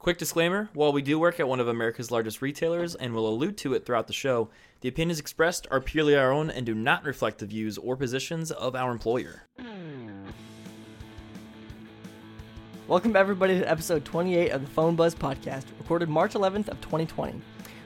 Quick disclaimer while we do work at one of America's largest retailers and will allude to it throughout the show, the opinions expressed are purely our own and do not reflect the views or positions of our employer. Welcome everybody to episode 28 of the Phone Buzz podcast, recorded March 11th of 2020.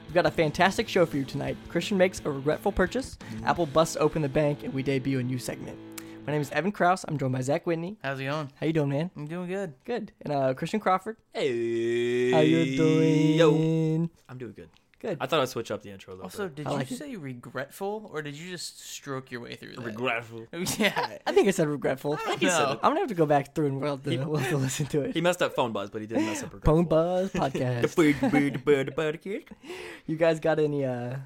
We've got a fantastic show for you tonight. Christian makes a regretful purchase, mm-hmm. Apple busts open the bank, and we debut a new segment. My name is Evan Kraus. I'm joined by Zach Whitney. How's it going? How you doing, man? I'm doing good. Good. And uh, Christian Crawford. Hey. How you doing? Yo. I'm doing good. Good. I thought I'd switch up the intro though. Also, did I you like it. say regretful or did you just stroke your way through that? regretful. yeah. I think I said regretful. think he said No. I'm gonna have to go back through and we'll have to, we'll have to listen to it. He messed up phone buzz, but he didn't mess up regretful. Phone Buzz podcast. you guys got any uh,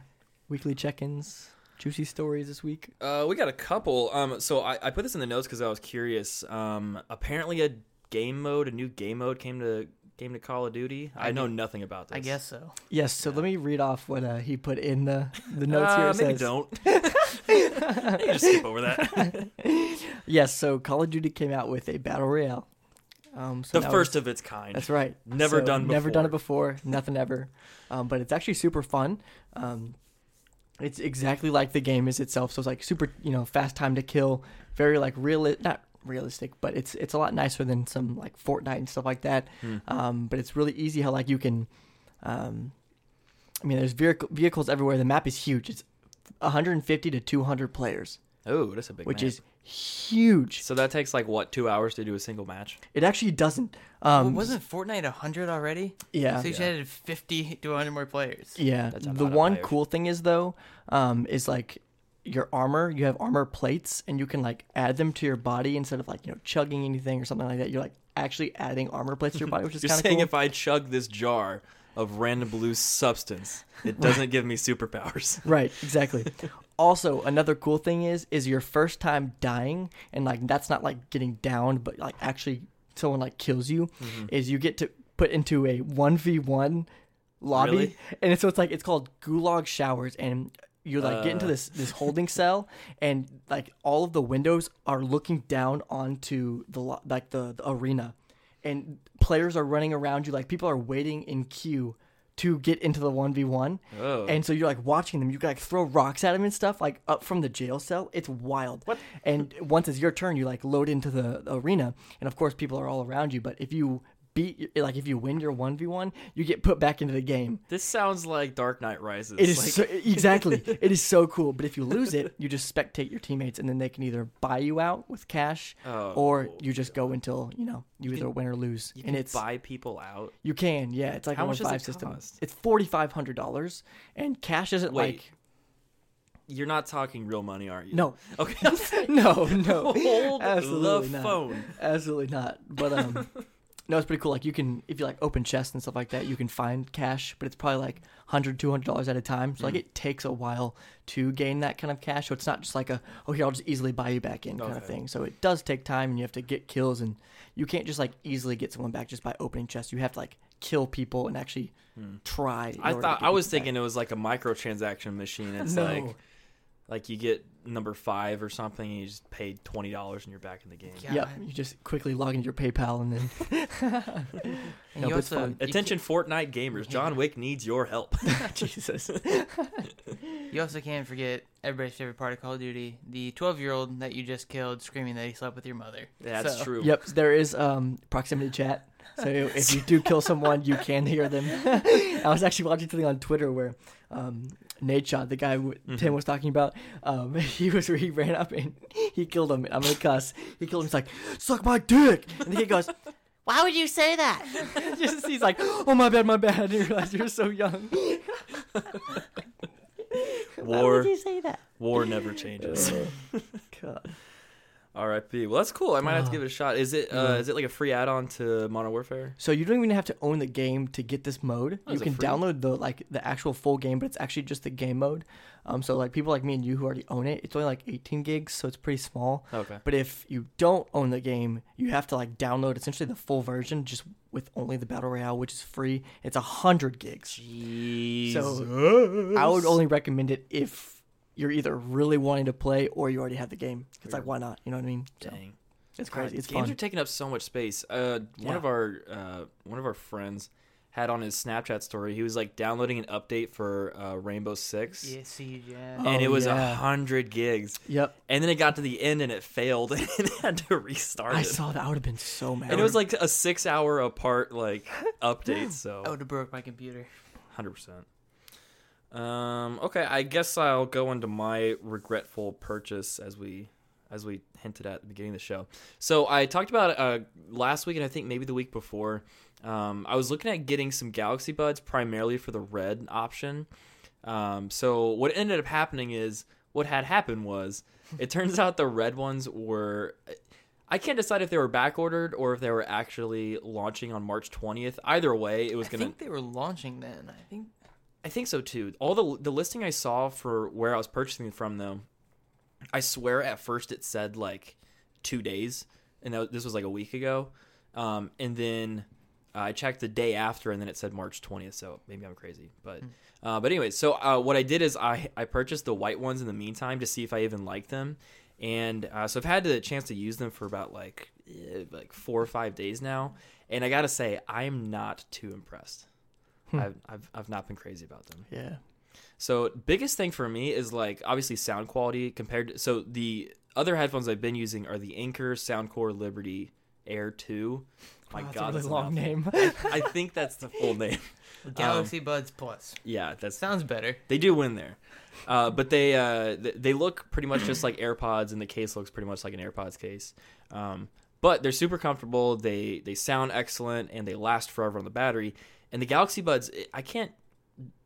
weekly check-ins, juicy stories this week? Uh, we got a couple. Um, so I, I put this in the notes because I was curious. Um, apparently a game mode, a new game mode came to came to Call of Duty. I, I know gu- nothing about this. I guess so. Yes. So let me read off what uh, he put in the the notes here. Uh, It maybe says, don't. Maybe just skip over that. Yes, so Call of Duty came out with a battle royale. Um, so the first was- of its kind. that's right. Never So, done Never done it before. before. Nothing ever. Um, but it's actually super fun. Um, it's exactly like the game is itself. So it's like super, you know, fast time to kill. Very like real, not realistic, but it's it's a lot nicer than some like Fortnite and stuff like that. Hmm. Um, but it's really easy how like you can. Um, I mean, there's vehicle, vehicles everywhere. The map is huge. It's 150 to 200 players, Oh, that's a big. which map. is huge. so that takes like what two hours to do a single match. It actually doesn't. Um, well, wasn't Fortnite 100 already? yeah. So you Yeah. added 50 to 100 more players. Yeah. The one players. cool thing is though, um, is like your armor. You have armor plates, and you can like add them to your body instead of like you know chugging anything or something like that. You're like actually adding armor plates to your body, which is kind of saying cool. if I chug this jar of random blue substance, it doesn't give me superpowers. right. Exactly. also, another cool thing is is your first time dying, and like that's not like getting downed, but like actually someone like kills you, Mm-hmm. is you get to put into a one v one lobby, Really? and so it's like it's called gulag showers, and you like get into Uh. this this holding cell, and like all of the windows are looking down onto the like the, the arena, and players are running around you, like people are waiting in queue to get into the one v one. Oh. And so you're like watching them. You can like throw rocks at them and stuff, like up from the jail cell. It's wild. What? And once it's your turn, you like load into the arena, and of course people are all around you. But if you beat, like if you win your one v one, you get put back into the game. This sounds like Dark Knight Rises. It is like, so, exactly. It is so cool. But if you lose it, you just spectate your teammates, and then they can either buy you out with cash, Oh, or you just go until you know you, either win or lose. you and can it's buy people out. you can, yeah. It's like How a much five it system. cost? It's forty five hundred dollars, and cash isn't Wait. like You're not talking real money, are you? no, Okay. no, no, Hold absolutely the not. phone. absolutely not. But um, no, it's pretty cool. Like you can, if you like open chests and stuff like that, you can find cash, but it's probably like 100 200 dollars at a time. So like Mm. it takes a while to gain that kind of cash. So it's not just like a oh here I'll just easily buy you back in kind of Okay. thing. So it does take time, and you have to get kills, and you can't just like easily get someone back just by opening chests. You have to like kill people and actually try. in Hmm. I order to thought get I was people back. thinking it was like a microtransaction machine. It's like like you get number five or something, and you just paid twenty dollars, and you're back in the game. Yeah. Yep, you just quickly log into your PayPal and then And No, you but it's also, fun. you Attention, Fortnite gamers! John Wick needs your help. Jesus. You also can't forget everybody's favorite part of Call of Duty: the 12-year-old that you just killed, screaming that he slept with your mother. Yeah, that's So- true. Yep, there is um, proximity chat. So if you do kill someone, you can hear them. I was actually watching something on Twitter where um, Nate Shot, the guy Mm-hmm. Tim was talking about, um, he was he ran up and he killed him. I'm gonna cuss. He killed him. He's like, "Suck my dick," and the kid goes, Why would you say that? just, he's like, "Oh my bad, my bad." I didn't realize you were so young. Why War, would you say that? war never changes. God. R.I.P. Well, that's cool. I might have to give it a shot. Is it? Uh, is it like a free add-on to Modern Warfare? So you don't even have to own the game to get this mode. Oh, you can download the like the actual full game, but it's actually just the game mode. Um, so like people like me and you who already own it, it's only like 18 gigs, so it's pretty small. Okay. But if you don't own the game, you have to like download essentially the full version, just with only the battle royale, which is free. It's a hundred gigs. Jesus. I would only recommend it if you're either really wanting to play or you already have the game. It's like why not? You know what I mean? So, Dang. it's crazy. God, It's games fun. are taking up so much space. Uh, one Yeah. of our uh, one of our friends had on his Snapchat story. He was like downloading an update for uh, Rainbow Six, Yeah, Siege, yeah. Oh, and it was a yeah. hundred gigs. Yep. And then it got to the end and it failed and it had to restart I it. saw that. I would have been so mad. and it was like a six hour apart like update. So I would have broke my computer. hundred percent. Um. Okay. I guess I'll go into my regretful purchase as we as we hinted at at the beginning of the show. So I talked about uh last week and I think maybe the week before. Um, I was looking at getting some Galaxy Buds primarily for the red option. Um, so what ended up happening is what had happened was it turns out the red ones were I can't decide if they were back ordered or if they were actually launching on March 20th. Either way, it was going to I think they were launching then. I think I think so too. All the the listing I saw for where I was purchasing from though, I swear at first it said like two days, and that, this was like a week ago. Um, and then uh, I checked the day after, and then it said March twentieth. So maybe I'm crazy, but uh, but anyway. So uh, what I did is I I purchased the white ones in the meantime to see if I even like them, and uh, so I've had the chance to use them for about like eh, like four or five days now, and I gotta say I am not too impressed. I've, I've I've not been crazy about them. yeah. So biggest thing for me is like obviously sound quality compared to so the other headphones I've been using are the Anker Soundcore Liberty Air 2. My Wow, that's god, a that's really long mouthful. name. I think that's the full name. Galaxy Buds Plus. Yeah, that Sounds better. they do win there. Uh, but they uh, th- they look pretty much just like AirPods, and the case looks pretty much like an AirPods case. Um, but they're super comfortable. They they sound excellent, and they last forever on the battery. And the Galaxy Buds, I can't.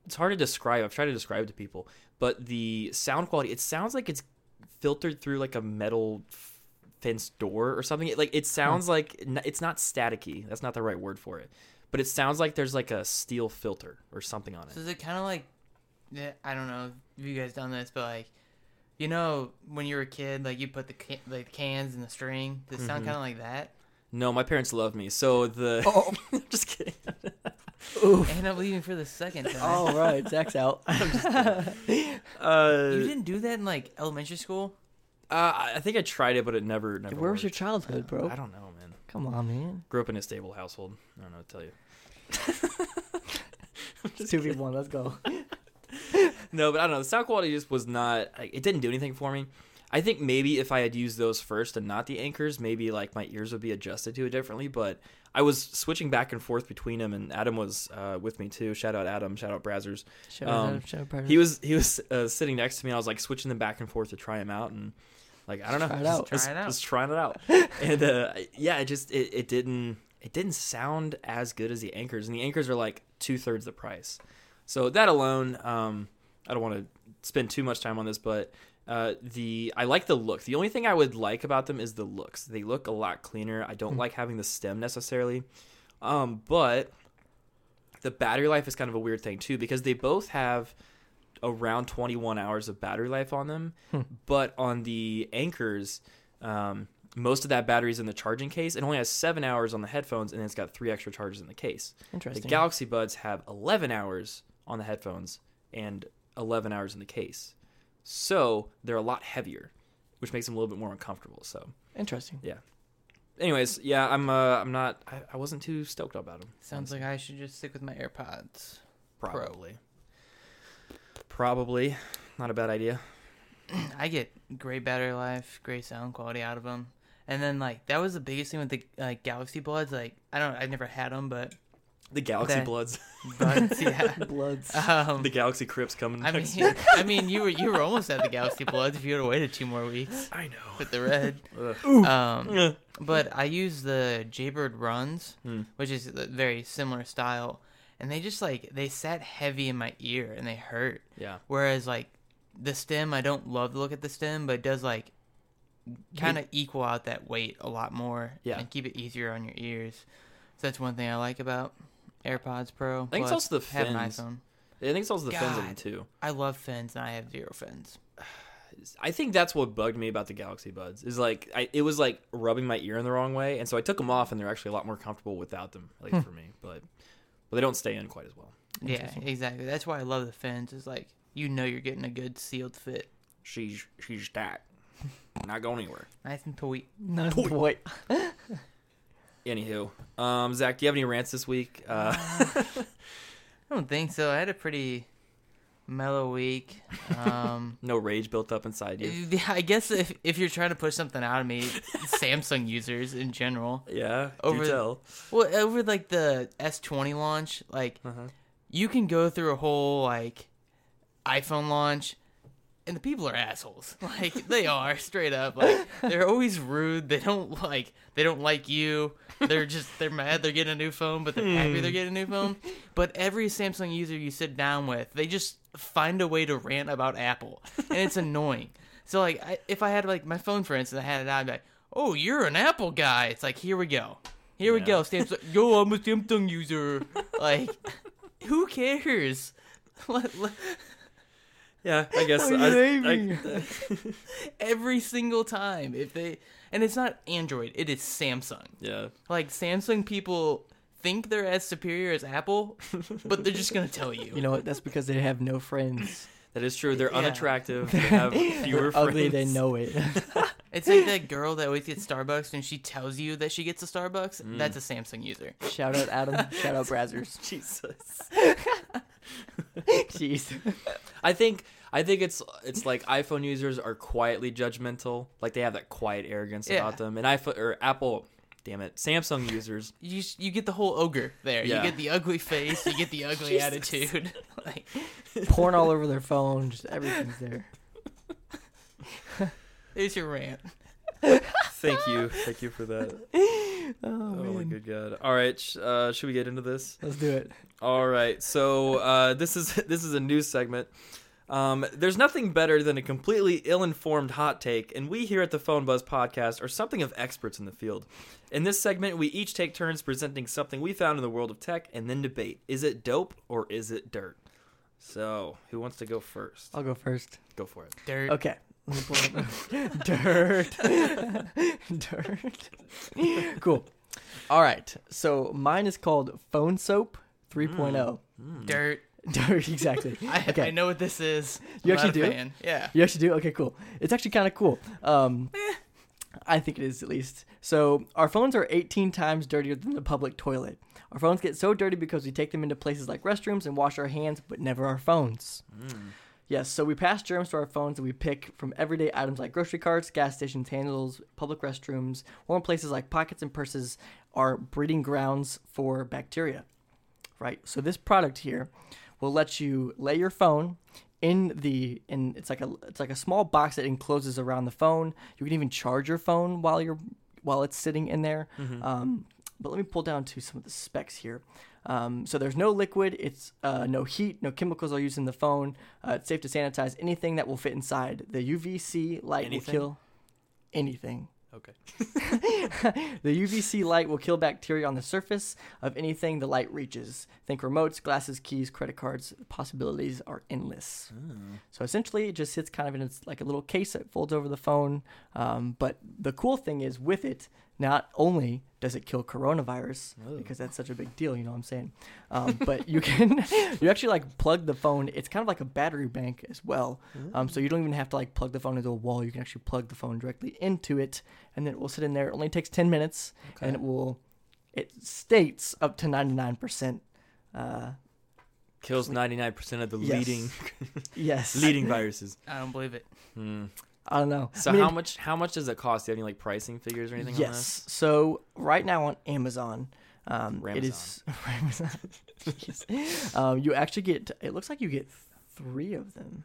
It's hard to describe. I've tried to describe it to people, but the sound quality. It sounds like it's filtered through like a metal f- fenced door or something. It, like it sounds like it's not staticky. That's not the right word for it. But it sounds like there's like a steel filter or something on it. So is it kind of like, I don't know if you guys done this, but like, you know, when you were a kid, like you put the like cans in the string. Does it sound Mhm. kind of like that? No, my parents love me. So the Oh. just kidding. Oof. And I'm leaving for the second time. All right, Zach's out. Uh, You didn't do that in like elementary school? uh, I think I tried it, but it never never. Where was your childhood, bro? I don't know, man. Come on, man. Grew up in a stable household. I don't know what to tell you. It's two v one. Let's go. No, but I don't know. The sound quality just was not. like, It didn't do anything for me. I think maybe if I had used those first and not the Ankers, maybe like my ears would be adjusted to it differently. But I was switching back and forth between them, and Adam was uh, with me too. Shout out Adam. Shout out Brazzers. Shout Um, out, shout out, Predator. He was he was uh, sitting next to me. and I was like switching them back and forth to try them out, and like I don't know, Try just, out. just- Try it out. just trying it out. and uh, yeah, it just it, it didn't it didn't sound as good as the Ankers, and the Ankers are like two thirds the price. So that alone, um, I don't want to spend too much time on this, but uh, the I like the look. The only thing I would like about them is the looks. They look a lot cleaner. I don't like having the stem necessarily, um, but the battery life is kind of a weird thing too because they both have around 21 hours of battery life on them, but on the Ankers. Um, most of that battery is in the charging case. It only has seven hours on the headphones, and it's got three extra charges in the case. The Interesting. Galaxy Buds have 11 hours on the headphones and 11 hours in the case. So they're a lot heavier, which makes them a little bit more uncomfortable. So, Interesting. Yeah. Anyways, yeah, I'm uh, I'm not I, I wasn't too stoked about them. Sounds like I should just stick with my AirPods. probably probably not a bad idea. I get great battery life, great sound quality out of them. And then like that was the biggest thing with the like Galaxy Buds. Like I don't, I've never had them, but The Galaxy Okay. Bloods, buds, yeah. Bloods. Um, the Galaxy Crips coming I next. mean, I mean, you were you were almost at the Galaxy Bloods if you had waited two more weeks I know. with the red. Ugh. Um, but I use the Jaybird Runs, Hmm. which is a very similar style, and they just like they sat heavy in my ear and they hurt. Yeah. Whereas like the stem, I don't love to look at the stem, but it does like kind of equal out that weight a lot more. Yeah. and keep it easier on your ears. So that's one thing I like about AirPods Pro. I think it's also the have an iPhone. I think it's also the fins in them God. too. I love fins and I have zero fins. I think that's what bugged me about the Galaxy Buds is like I, it was like rubbing my ear in the wrong way, and so I took them off, and they're actually a lot more comfortable without them, at least hmm. for me. But but they don't stay in quite as well. Yeah, exactly. That's why I love the fins. Is like you know you're getting a good sealed fit, She's she's that not going anywhere. nice and tight. Not boy. Anywho, um, Zach, do you have any rants this week? Uh, I don't think so. I had a pretty mellow week. Um, no rage built up inside you. yeah, I guess if if you're trying to push something out of me, Samsung users in general. Yeah, Over- tell. Well, over like the S20 launch, like Uh-huh. you can go through a whole like iPhone launch and the people are assholes. Like they are straight up. Like they're always rude. They don't like they don't like you. They're just they're mad they're getting a new phone, but they're happy they're hmm. getting a new phone. But every Samsung user you sit down with, they just find a way to rant about Apple. And it's annoying. So like I, if I had like my phone for instance, I had it out I'd be like, "Oh, you're an Apple guy." It's like, "Here we go." Here we go. Samsung, yo, I'm a Samsung user. Like, who cares? Let- let- Yeah, I guess. I, baby. I, every single time, if they and it's not Android, it is Samsung. yeah, Like Samsung people think they're as superior as Apple, but they're just gonna tell you. You know what? That's because they have no friends. that is true. They're Yeah. unattractive. They have fewer They're friends. ugly. They know it. It's like that girl that always gets Starbucks and she tells you that she gets a Starbucks. Mm. That's a Samsung user. Shout out Adam. Shout out Brazzers. Jesus. Jeez. I think I think it's it's like iPhone users are quietly judgmental. Like they have that quiet arrogance Yeah. about them. And iPhone or Apple, damn it, Samsung users. You you get the whole ogre there. Yeah. You get the ugly face. You get the ugly attitude. like Porn all over their phone. Just everything's there. there's your rant. Thank you, thank you for that. Oh, Oh my good god! All right, sh- uh, should we get into this? Let's do it. All right, so uh, this is this is a news segment. Um, there's nothing better than a completely ill-informed hot take, and we here at the Phone Buzz podcast are something of experts in the field. In this segment, we each take turns presenting something we found in the world of tech, and then debate: is it dope or is it dirt? So, who wants to go first? I'll go first. Go for it. Dirt. Okay. Let me pull it up. Dirt. Dirt. cool. All right. So mine is called PhoneSoap 3.0. Mm. Mm. Dirt. Dirt, exactly. I, Okay. I know what this is. You I'm actually do? fan. Yeah. You actually do? Okay, cool. It's actually kind of cool. Um, eh. I think it is at least. So, our phones are 18 times dirtier than the public toilet. Our phones get so dirty because we take them into places like restrooms and wash our hands, but never our phones. Mm. Yes, so we pass germs to our phones that we pick from everyday items like grocery carts, gas stations, handles, public restrooms, or in places like pockets and purses are breeding grounds for bacteria. Right? So this product here will let you lay your phone in the in it's like a it's like a small box that encloses around the phone. You can even charge your phone while you're while it's sitting in there. Um, but let me pull down to some of the specs here. Um, so there's no liquid, it's uh, no heat, no chemicals are used in the phone. Uh, it's safe to sanitize anything that will fit inside. The UVC light Anything? will kill anything. Okay. The UVC light will kill bacteria on the surface of anything the light reaches. Think remotes, glasses, keys, credit cards. The possibilities are endless. So essentially, it just sits kind of in its like a little case that folds over the phone. Um, but the cool thing is, with it, not only does it kill coronavirus Oh. because that's such a big deal, you know what I'm saying? Um, but you can you actually like plug the phone. It's kind of like a battery bank as well. Um, so you don't even have to like plug the phone into a wall. You can actually plug the phone directly into it, and then it will sit in there. It only takes 10 minutes, and it will. It states up to 99 percent. Uh, Kills 99% of the Yes. leading yes. leading viruses. I don't believe it. Hmm. I don't know. So I mean, how much how much does it cost? Do you have any like pricing figures or anything on Yes. So right now on Amazon, um, it is um, you actually get. It looks like you get three of them.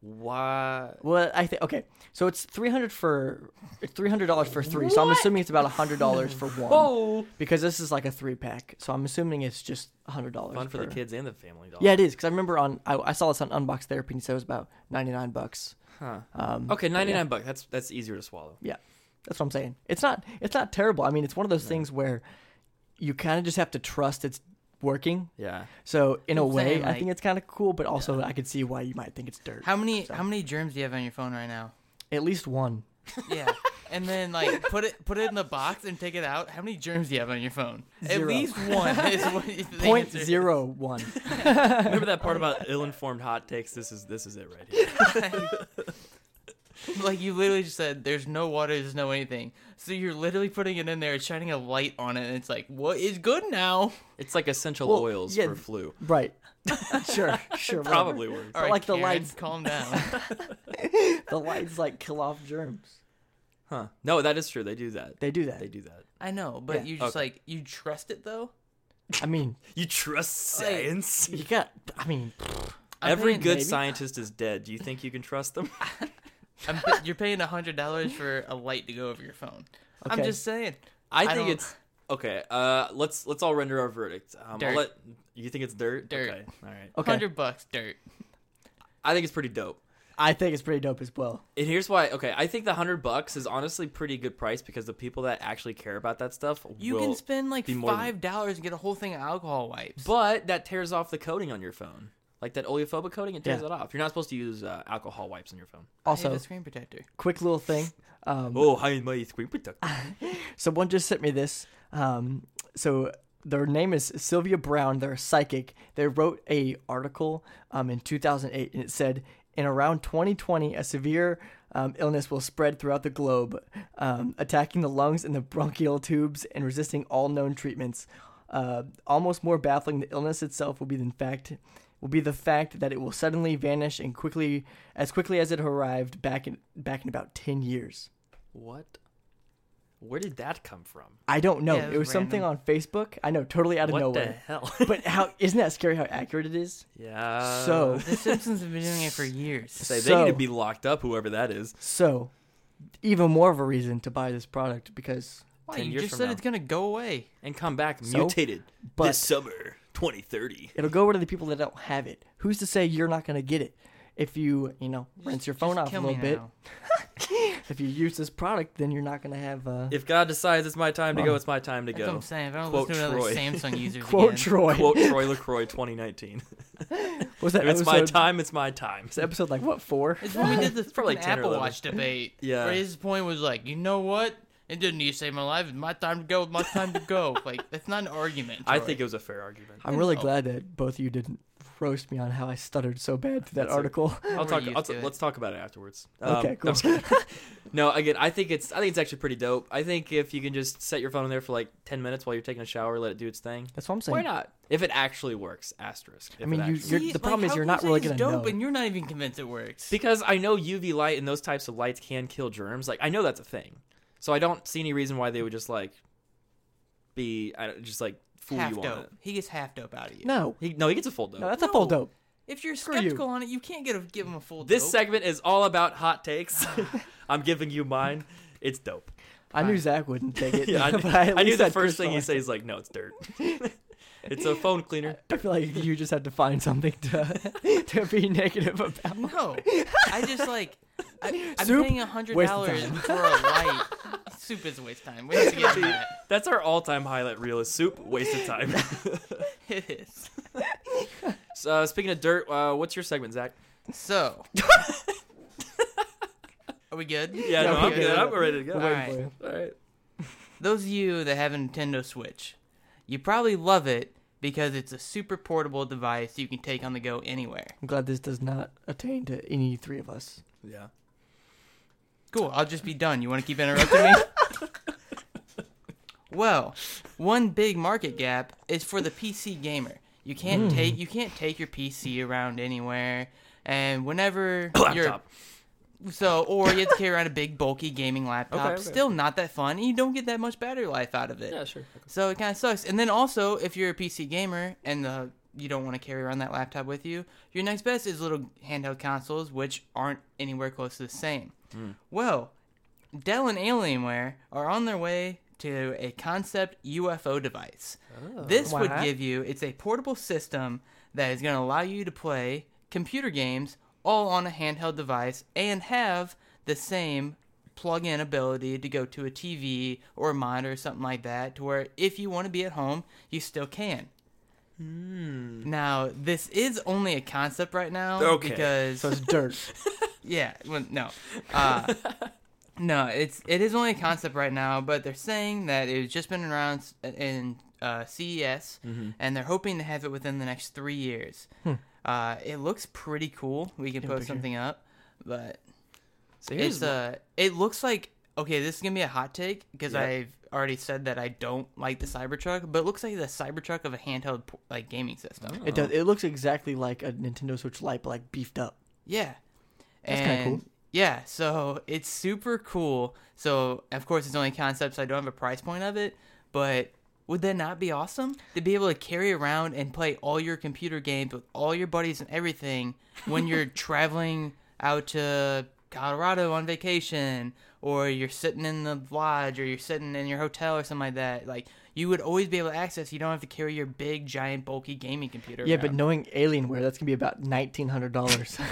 Why? Well, I think okay. So it's three hundred for it's three hundred dollars for three. So I'm assuming it's about hundred dollars for one Oh, because this is like a three pack. So I'm assuming it's just hundred dollars. fun for the kids and the family. Dog. Yeah, it is because I remember on I, I saw this on Unbox Therapy and it said it was about ninety nine bucks. Huh. Um, Okay, ninety nine yeah. bucks. That's that's easier to swallow. Yeah, that's what I'm saying. It's not it's not terrible. I mean, it's one of those things where you kind of just have to trust it's working. Yeah. So in a I'm way, saying, I think it's kind of cool, but also I could see why you might think it's dirt. How many So- how many germs do you have on your phone right now? At least one. Yeah. and then like put it put it in the box and take it out. How many germs do you have on your phone? Zero. At least one is what the Point answer zero one. Remember that part about ill informed hot takes? This is this is it right here. like you literally just said there's no water, there's no anything. So you're literally putting it in there, it's shining a light on it, and it's like, what is good now? It's like essential Well, oils yeah. for flu. Right. sure. Sure. Probably works. All right, like the lights- calm down. The lights like kill off germs. Huh? No, that is true. They do that. They do that. They do that. I know, but Yeah. you just Okay. like you trust it though. I mean, You trust Like- science? you got. I mean, I'm Every paying- good maybe. scientist is dead. Do you think you can trust them? I'm, pa- you're paying a hundred dollars for a light to go over your phone. I'm Okay. just saying. I I think don't- it's okay. Uh, let's let's all render our verdict. Um, I'll Dirt. let you think it's dirt. Dirt. Okay. All right. okay. Hundred bucks, dirt. I think it's pretty dope. I think it's pretty dope as well. And here's why. Okay, I think the hundred bucks is honestly pretty good price because the people that actually care about that stuff You will. can spend like be more than- five dollars and get a whole thing of alcohol wipes. but that tears off the coating on your phone, like that oleophobic coating. It tears Yeah. it off. You're not supposed to use uh, alcohol wipes on your phone. Also, the screen protector. quick little thing. Um, Oh, hi, my screen protector. Someone just sent me this. Um, so their name is Sylvia Browne. They're a psychic. They wrote a article um, in 2008, and it said, "In around 2020, a severe um, illness will spread throughout the globe, um, attacking the lungs and the bronchial tubes and resisting all known treatments. Uh, almost more baffling, the illness itself will be in fact." Will be the fact that it will suddenly vanish and quickly, as quickly as it arrived back in back in about ten years. what? Where did that come from? I don't know. Yeah, it it was was something on Facebook. I know, totally out of what the nowhere. hell? but how isn't that scary? How accurate it is. yeah. So- The Simpsons have been doing it for years. Say, they need to be locked up, whoever that is. So, even more of a reason to buy this product because. Why? 10 You years just said now. it's gonna go away. and come back So? mutated But- this summer 2030 It'll go over to the people that don't have it. Who's to say you're not going to get it? If you, you know, rinse your phone Just off a little me bit. now. If you use this product, then you're not going to have. Uh, if god decides it's my time to go it's my time to That's what go I'm saying. If I don't Quote listen to Troy. another Samsung user quote again, Troy. quote troy lacroix 2019 Was that if it's episode? my time it's my time It's episode like what four? It's when we did the Probably freaking 10 or Apple 11. Watch debate. Yeah. Where his point was like, you know what? It didn't need to save my life. It's my time to go. It's my time to go. like that's not an argument. i Troy. think it was a fair argument I'm really Oh. glad that both of you didn't roast me on how I stuttered so bad through that That's article. i'll We're talk used I'll to t- it. let's talk about it afterwards Okay, Um, cool. I'm just kidding. no again i think it's i think it's actually pretty dope i think if you can just set your phone in there for like 10 minutes while you're taking a shower let it do its thing That's what I'm saying. why not if it actually works asterisk if I mean, it you- actually you're- the problem like, is how you're can not you say really it's gonna dope know. and you're not even convinced it works. Because I know UV light and those types of lights can kill germs. Like I know that's a thing. So I don't see any reason why they would just like be I don't, just like fool half you on dope. it. He gets half dope out of you. No, He, no, he gets a full dope. no, that's a full No. dope. If you're Screw you. skeptical on it, you can't get a, give him a full this dope. segment is all about hot takes. I'm giving you mine. It's dope. I knew Fine. Zach wouldn't take it. Yeah, I, but I, at I knew least the had first Chris thing he on. says like, no, it's dirt. It's a phone cleaner. I feel like you just had to find something to to be negative about. No, I just like I, I'm Soup? paying a hundred Waste of dollars time. for a light. Soup is a waste of time. We need to get that. That's our all-time highlight reel is soup. Waste of time. It is. so, uh, speaking of dirt, uh, what's your segment, Zach? So, are we good? Yeah, Yeah, no, we're I'm good. good. I'm ready to go. We're All waiting right. for you. All right. Those of you that have a Nintendo Switch, you probably love it because it's a super portable device you can take on the go anywhere. I'm glad this does not attain to any three of us. Yeah. Cool. I'll just be done. You want to keep interrupting me? well, one big market gap is for the PC gamer. You can't Mm. take you can't take your PC around anywhere, and whenever you're Laptop. So or you have to carry around a big bulky gaming laptop. Okay, okay. Still not that fun. And you don't get that much battery life out of it. Yeah, sure. So it kind of sucks. And then also, if you're a PC gamer and the you don't want to carry around that laptop with you, your next best is little handheld consoles, which aren't anywhere close to the same. Hmm. Well, Dell and Alienware are on their way to a concept UFO device. Oh. This would give you it's a portable system that is going to allow you to play computer games all on a handheld device and have the same plug-in ability to go to a TV or a monitor or something like that to where if you want to be at home, you still can. Now, this is only a concept right now Okay. because So it's dirt. yeah, well, no, uh, no, it's it is only a concept right now, but they're saying that it's just been around in uh, CES, and they're hoping to have it within the next three years. Uh, it looks pretty cool. We can post something up, but So here's It's uh, it looks like okay. This is gonna be a hot take because Yep. I've already said that I don't like the Cybertruck, but it looks like the Cybertruck of a handheld like gaming system. It does. It looks exactly like a Nintendo Switch Lite, but like beefed up. Yeah. That's kinda and cool. yeah, so it's super cool. So of course it's only concept, so I don't have a price point of it. But would that not be awesome to be able to carry around and play all your computer games with all your buddies and everything when you're traveling out to Colorado on vacation, or you're sitting in the lodge, or you're sitting in your hotel or something like that? Like you would always be able to access. You don't have to carry your big, giant, bulky gaming computer. Yeah, but knowing Alienware, that's gonna be about nineteen hundred dollars.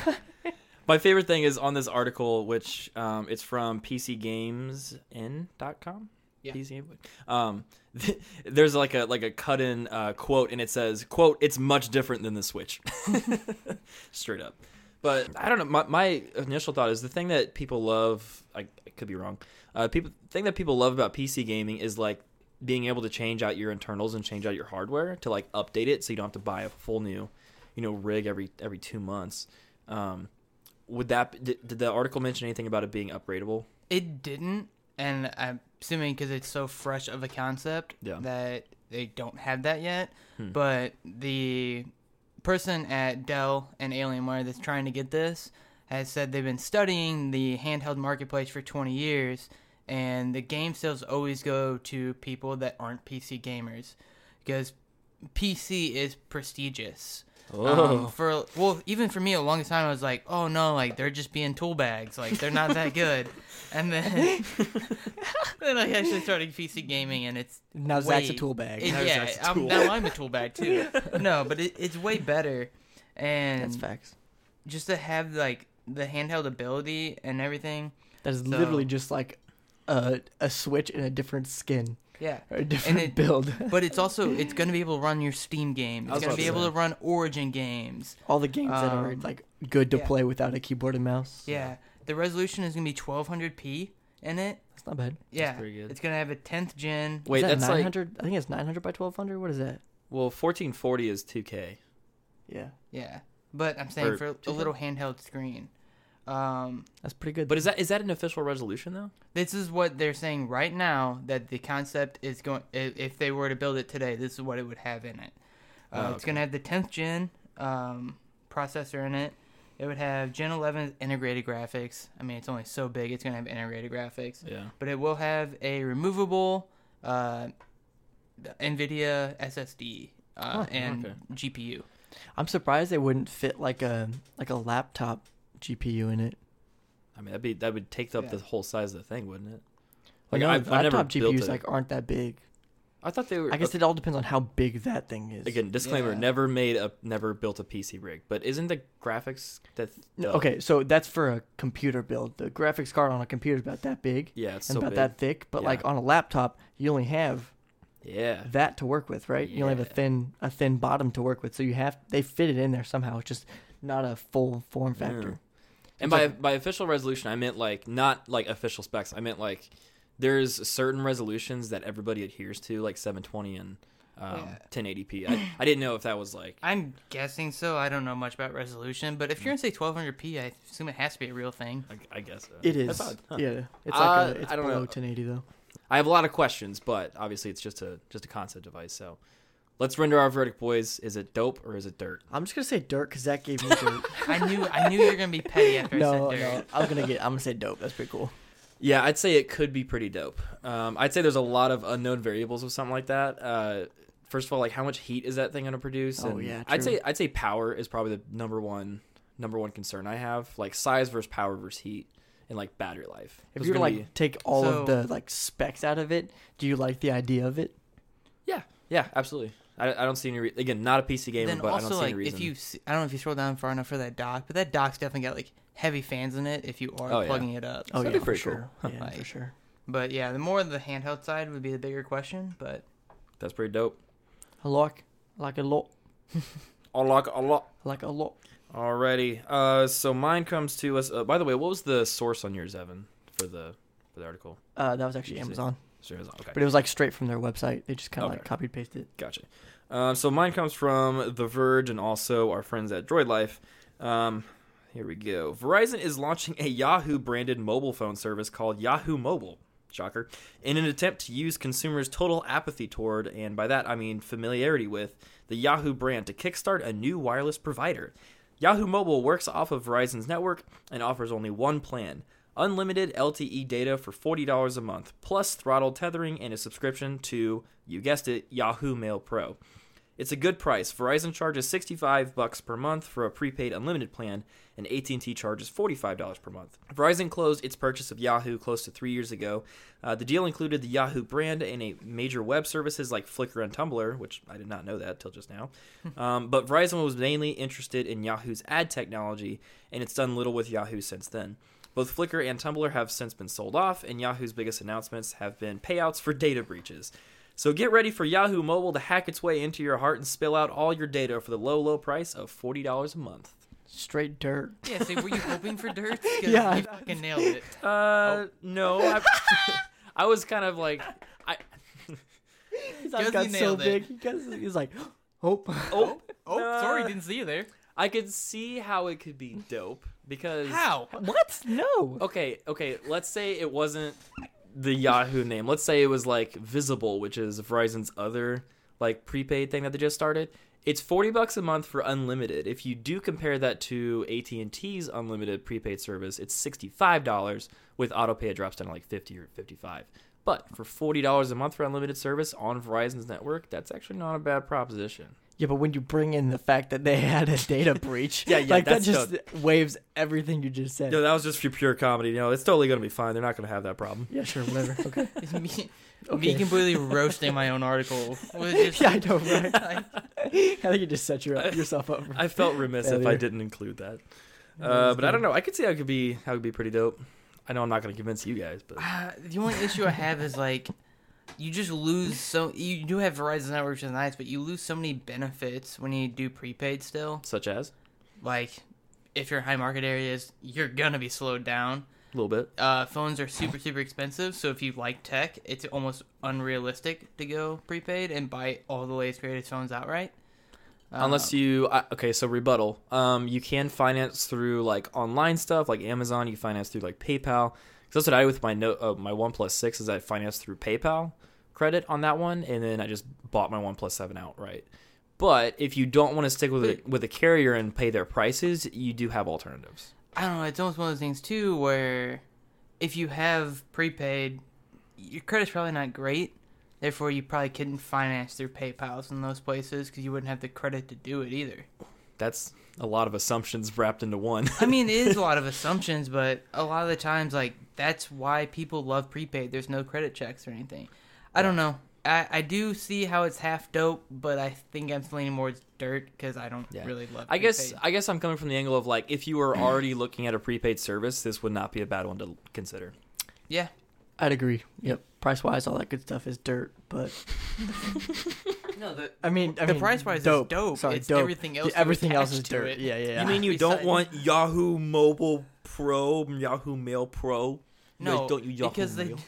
My favorite thing is on this article, which um, it's from PCGamesN.com. Yeah. PC Game- Um, there's like a like a cut in uh, quote, and it says, "quote It's much different than the Switch." Straight up. But I don't know. My, my initial thought is the thing that people love. I, I could be wrong. Uh, people thing that people love about PC gaming is like being able to change out your internals and change out your hardware to like update it, so you don't have to buy a full new, you know, rig every every two months. Um, would that did, did the article mention anything about it being upgradable? It didn't, and I'm assuming because it's so fresh of a concept Yeah. that they don't have that yet. Hmm. But the person at Dell and Alienware that's trying to get this has said they've been studying the handheld marketplace for 20 years, and the game sales always go to people that aren't PC gamers because PC is prestigious. Oh. Um, for well, even for me, a long time I was like, oh no, like they're just being tool bags, like they're not that good. And then, then I actually started PC gaming, and it's now Zach's a way- tool bag. it- Now yeah, Zach's a I'm, tool. now I'm a tool bag too. no, but it, it's way better, and That's facts. just to have like the handheld ability and everything. That is So- literally just like a a Switch in a different skin Yeah, or a different it- build. but it's also it's gonna be able to run your Steam game. It's gonna be to able to run Origin games. All the games that are Um, like good to yeah. play without a keyboard and mouse. Yeah, the resolution is gonna be 1200p in it. That's not bad. Yeah, pretty good. it's gonna have a 10th gen. Wait, that that's like I think it's 900 by 1200. What is that? well, 1440 is 2K. Yeah, Yeah, but I'm saying Or for a 2K? little handheld screen. Um, that's pretty good. But is that is that an official resolution though? this is what they're saying right now that the concept is going. i- If they were to build it today, this is what it would have in it. Uh, Oh, It's gonna have the 10th gen um, processor in it. It would have Gen 11 integrated graphics. I mean, it's only so big. It's gonna have integrated graphics. Yeah. but it will have a removable uh, NVIDIA SSD uh, Oh, and okay. GPU. I'm surprised they wouldn't fit like a like a laptop GPU in it. I mean, that'd be that would take up Yeah. the whole size of the thing, wouldn't it? Like Like, no, I've- I've never laptop built GPUs like aren't that big. I thought they were. I guess it all depends on how big that thing is. again, disclaimer: Yeah. never made a, never built a PC rig. But isn't the graphics that? No, okay, so that's for a computer build. The graphics card on a computer is about that big Yeah, it's and so about big. that thick, but Yeah. like on a laptop, you only have Yeah. that to work with, right? You only have a thin a thin bottom to work with, so you have they fit it in there somehow. It's just not a full form factor. Yeah. And by like- by official resolution, I meant like not like official specs. I meant like there's certain resolutions that everybody adheres to, like 720 and um, Yeah. 1080p. I, I didn't know if that was like I'm guessing so. I don't know much about resolution, but if you're gonna say 1200p, I assume it has to be a real thing. I, I guess so. It is, That's odd, huh? yeah. It's like Uh, a, it's I don't below know. 1080 though. I have a lot of questions, but obviously it's just a just a concept device. So let's render our verdict, boys. Is it dope or is it dirt? I'm just gonna say dirt because that gave me dirt. I knew I knew you were gonna be petty after no, I said dirt. no, I was gonna get. I'm gonna say dope. That's pretty cool. Yeah, I'd say it could be pretty dope. Um, I'd say there's a lot of unknown variables with something like that. Uh, first of all, like how much heat is that thing going to produce? Oh, And yeah, I'd say I'd say power is probably the number one number one concern I have. Like size versus power versus heat and like battery life. If you were are to gonna like take all of the like specs out of it, do you like the idea of it? yeah, yeah, absolutely. I, I don't see any re- again not a PC gamer, then but I don't see like any reason. if you see, I don't know if you scroll down far enough for that dock, but that dock's definitely got like heavy fans in it if you are Oh, yeah. plugging it up. Oh that'd yeah, be for pretty cool. sure. Yeah, for sure. But yeah, the more the handheld side would be the bigger question. But That's pretty dope. I like, like a lot. I like a lot. I like a lot. Alrighty. Uh, so mine comes to us. Uh, by the way, what was the source on yours, Evan, for the for the article? Uh, that was actually Did you Amazon, Sure. Okay. but it was like straight from their website. They just kind of Okay. like copied pasted. it. Gotcha. Um, so mine comes from The Verge and also our friends at Droid Life. Um, Here we go. Verizon is launching a Yahoo branded mobile phone service called Yahoo Mobile. Shocker. In an attempt to use consumers' total apathy toward, and by that I mean familiarity with, the Yahoo brand to kickstart a new wireless provider. Yahoo Mobile works off of Verizon's network and offers only one plan unlimited LTE data for $40 a month, plus throttle tethering and a subscription to, you guessed it, Yahoo Mail Pro. It's a good price. Verizon charges 65 bucks per month for a prepaid unlimited plan, and AT&T charges $45 per month. Verizon closed its purchase of Yahoo close to three years ago. Uh, the deal included the Yahoo brand and a major web services like Flickr and Tumblr, which I did not know that till just now. um, but Verizon was mainly interested in Yahoo's ad technology, and it's done little with Yahoo since then. Both Flickr and Tumblr have since been sold off, and Yahoo's biggest announcements have been payouts for data breaches. So get ready for Yahoo Mobile to hack its way into your heart and spill out all your data for the low, low price of $40 a month. Straight dirt. Yeah, so were you hoping for dirt? 'Cause Yeah. you fucking nailed it. Uh, no. I, I was kind of like, I, His eyes got so it. big. He, got, he was like, oh. oh, Oh, Uh, sorry, didn't see you there. I could see how it could be dope because How? what? No. Okay, okay. Let's say it wasn't the Yahoo name. Let's say it was like Visible, which is Verizon's other like prepaid thing that they just started. It's forty bucks a month for unlimited. If you do compare that to AT and T's unlimited prepaid service, it's sixty five dollars. With autopay, it drops down to like fifty or fifty five. But for forty dollars a month for unlimited service on Verizon's network, that's actually not a bad proposition. Yeah, but when you bring in the fact that they had a data breach, Yeah, yeah, like that that's just waves everything you just said. No, that was just for pure comedy. You know, it's totally gonna be fine. They're not gonna have that problem. Yeah, sure, whatever. Okay. It's me, Okay. me completely roasting my own article. Was just, yeah, I know, right? I- I think you just set your, yourself up. For, I felt remiss if I Failure. didn't include that. That Uh, but I don't know. I could see how it could be how it could be pretty dope. I know I'm not going to convince you guys, but Uh, the only issue I have is like, you just lose so you do have Verizon network, which is nice, but you lose so many benefits when you do prepaid still. such as Like, if you're in high market areas, you're gonna be slowed down. a little bit. Uh, phones are super super expensive, so if you like tech, it's almost unrealistic to go prepaid and buy all the latest greatest phones outright. Unless you okay, so rebuttal. Um, you can finance through like online stuff like Amazon. You finance through like PayPal. 'Cause that's what I do with my note, uh, my One Plus Six is I financed through PayPal credit on that one, and then I just bought my One Plus Seven outright. But if you don't want to stick with a, with a carrier and pay their prices, you do have alternatives. I don't know. It's almost one of those things too, where if you have prepaid, your credit's probably not great. Therefore, you probably couldn't finance through PayPal's in those places because you wouldn't have the credit to do it either. That's a lot of assumptions wrapped into one. I mean, it is a lot of assumptions, but a lot of the times, like that's why people love prepaid. There's no credit checks or anything. I don't know. I, I do see how it's half dope, but I think I'm leaning more dirt because I don't Yeah. really love. I guess. I guess I'm coming from the angle of like if you were already looking at a prepaid service, this would not be a bad one to consider. yeah. I'd agree. Yep. Price wise, all that good stuff is dirt, but No, the I mean, I The mean, price wise is dope. dope. Sorry, It's dope. everything else Yeah, everything else is dirt. Yeah, yeah, yeah. You mean you Besides- don't want Yahoo Mobile Pro, Yahoo Mail Pro? You guys no, don't you Yahoo because they, Mail?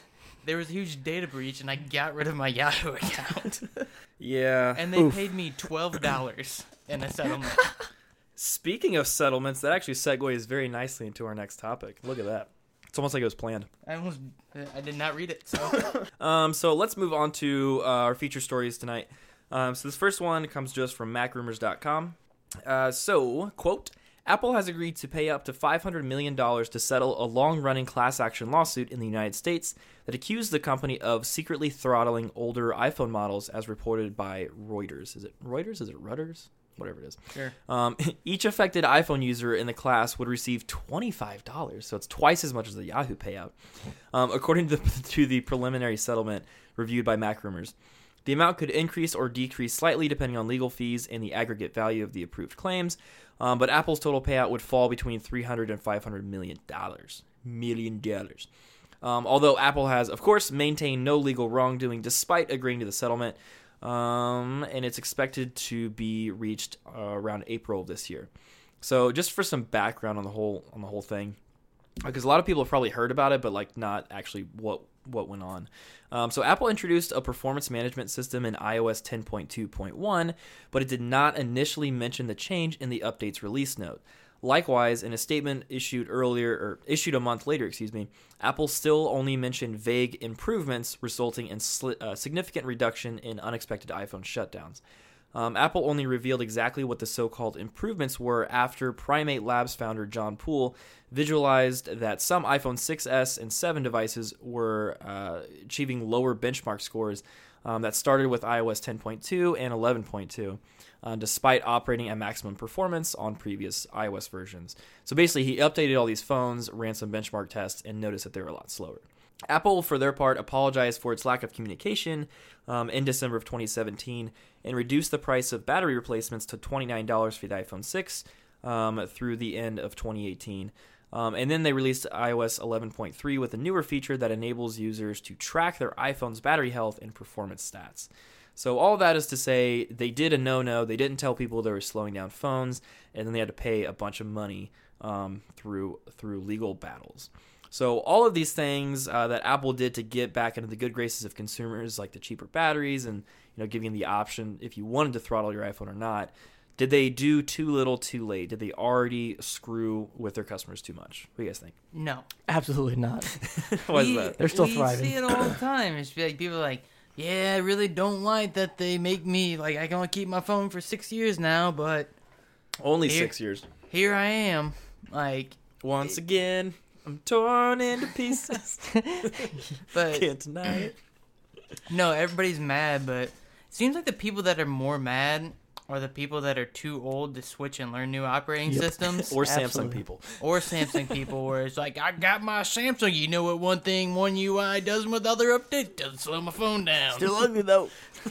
There was a huge data breach, and I got rid of my Yahoo account, Yeah. and they Oof. paid me twelve dollars in a settlement. Speaking of settlements, that actually segues very nicely into our next topic. Look at that. It's almost like it was planned. I almost, I did not read it. So Um, so let's move on to uh, our feature stories tonight. Um, so this first one comes just from MacRumors.com. Uh, so, quote, Apple has agreed to pay up to $500 million to settle a long running class action lawsuit in the United States that accused the company of secretly throttling older iPhone models, as reported by Reuters. Is it Reuters? Is it Reuters? Whatever it is. sure. Um, each affected iPhone user in the class would receive $25, so it's twice as much as the Yahoo payout, um, according to the, to the preliminary settlement reviewed by MacRumors. The amount could increase or decrease slightly depending on legal fees and the aggregate value of the approved claims, um, but Apple's total payout would fall between 300 and 500 million dollars. Million dollars. Um, although Apple has, of course, maintained no legal wrongdoing despite agreeing to the settlement, um, and it's expected to be reached uh, around April of this year. So, just for some background on the whole on the whole thing, because a lot of people have probably heard about it, but like not actually what what went on. Um, so, Apple introduced a performance management system in iOS 10.2.1, but it did not initially mention the change in the update's release note. Likewise, in a statement issued earlier or issued a month later, excuse me, Apple still only mentioned vague improvements resulting in sli- uh, significant reduction in unexpected iPhone shutdowns. Um, Apple only revealed exactly what the so called improvements were after Primate Labs founder John Poole visualized that some iPhone 6S and 7 devices were uh, achieving lower benchmark scores um, that started with iOS 10.2 and 11.2. Uh, despite operating at maximum performance on previous iOS versions. So basically, he updated all these phones, ran some benchmark tests, and noticed that they were a lot slower. Apple, for their part, apologized for its lack of communication um, in December of 2017 and reduced the price of battery replacements to $29 for the iPhone 6 um, through the end of 2018. Um, and then they released iOS 11.3 with a newer feature that enables users to track their iPhone's battery health and performance stats. So all that is to say, they did a no-no. They didn't tell people they were slowing down phones, and then they had to pay a bunch of money um, through through legal battles. So all of these things uh, that Apple did to get back into the good graces of consumers, like the cheaper batteries and you know giving the option if you wanted to throttle your iPhone or not, did they do too little, too late? Did they already screw with their customers too much? What do you guys think? No. Absolutely not. Why is that? They're still we thriving. see it all the time. It's like people are like, yeah, I really don't like that they make me like I can only keep my phone for six years now, but Only Here- six years. here I am. Like, Once again, I'm torn into pieces. but Can't deny it. no, everybody's mad. But it seems like the people that are more mad are the people that are too old to switch and learn new operating Yep. systems, Or Samsung people. or Samsung people, where it's like, I got my Samsung. You know what? One thing One UI does with other update doesn't slow my phone down. Still ugly though.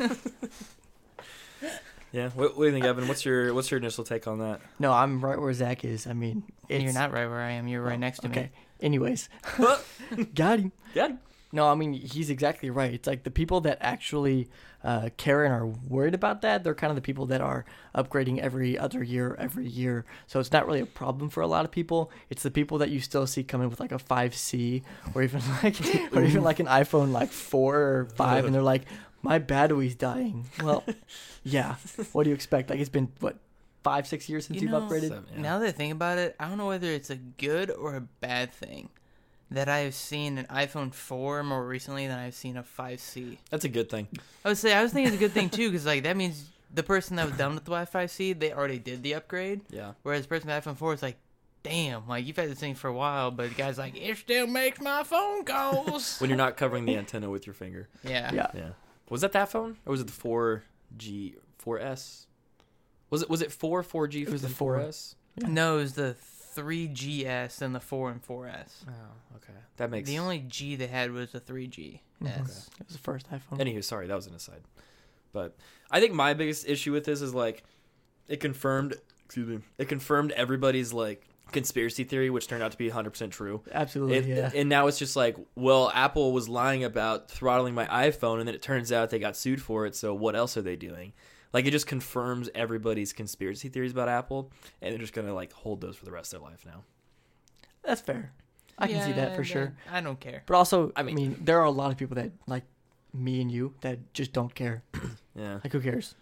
Yeah. What, what do you think, Evan? What's your What's your initial take on that? No, I'm right where Zach is. I mean, and you're not right where I am. You're right next to okay. me. Anyways, got him. Yeah. No, I mean he's exactly right. It's like the people that actually uh, care and are worried about that. They're kind of the people that are upgrading every other year, every year. So it's not really a problem for a lot of people. It's the people that you still see coming with like a 5C or even like or even like an iPhone like four or five, and they're like, my battery's dying. Well, yeah. What do you expect? Like it's been what five, six years since You you have know, upgraded. Seven, yeah. Now that I think about it, I don't know whether it's a good or a bad thing that I have seen an iPhone 4 more recently than I've seen a 5C. That's a good thing. I would say I was thinking it's a good thing too because like that means the person that was done with the 5C they already did the upgrade, Yeah. whereas the person with the iPhone 4 is like, damn, like you've had this thing for a while, but the guy's like, it still makes my phone calls. When you're not covering the antenna with your finger. yeah. Yeah. Yeah. Was that that phone or was it the 4G 4S? Was it was it 4 4G It was the the 4. 4S? No, it was the 3GS and the 4 and 4S. Oh, okay. That makes The only G they had was the 3G. Mhm. Yes. It was the first iPhone. Anywho, sorry, that was an aside. But I think my biggest issue with this is like it confirmed excuse me. It confirmed everybody's like conspiracy theory which turned out to be 100% true. Absolutely, It- yeah. And now it's just like, well, Apple was lying about throttling my iPhone, and then it turns out they got sued for it. So what else are they doing? Like it just confirms everybody's conspiracy theories about Apple, and they're just gonna like hold those for the rest of their life now. That's fair. I can see that for sure. I don't care. But also, I I mean- mean, there are a lot of people that like me and you that just don't care. Yeah. Like, who cares?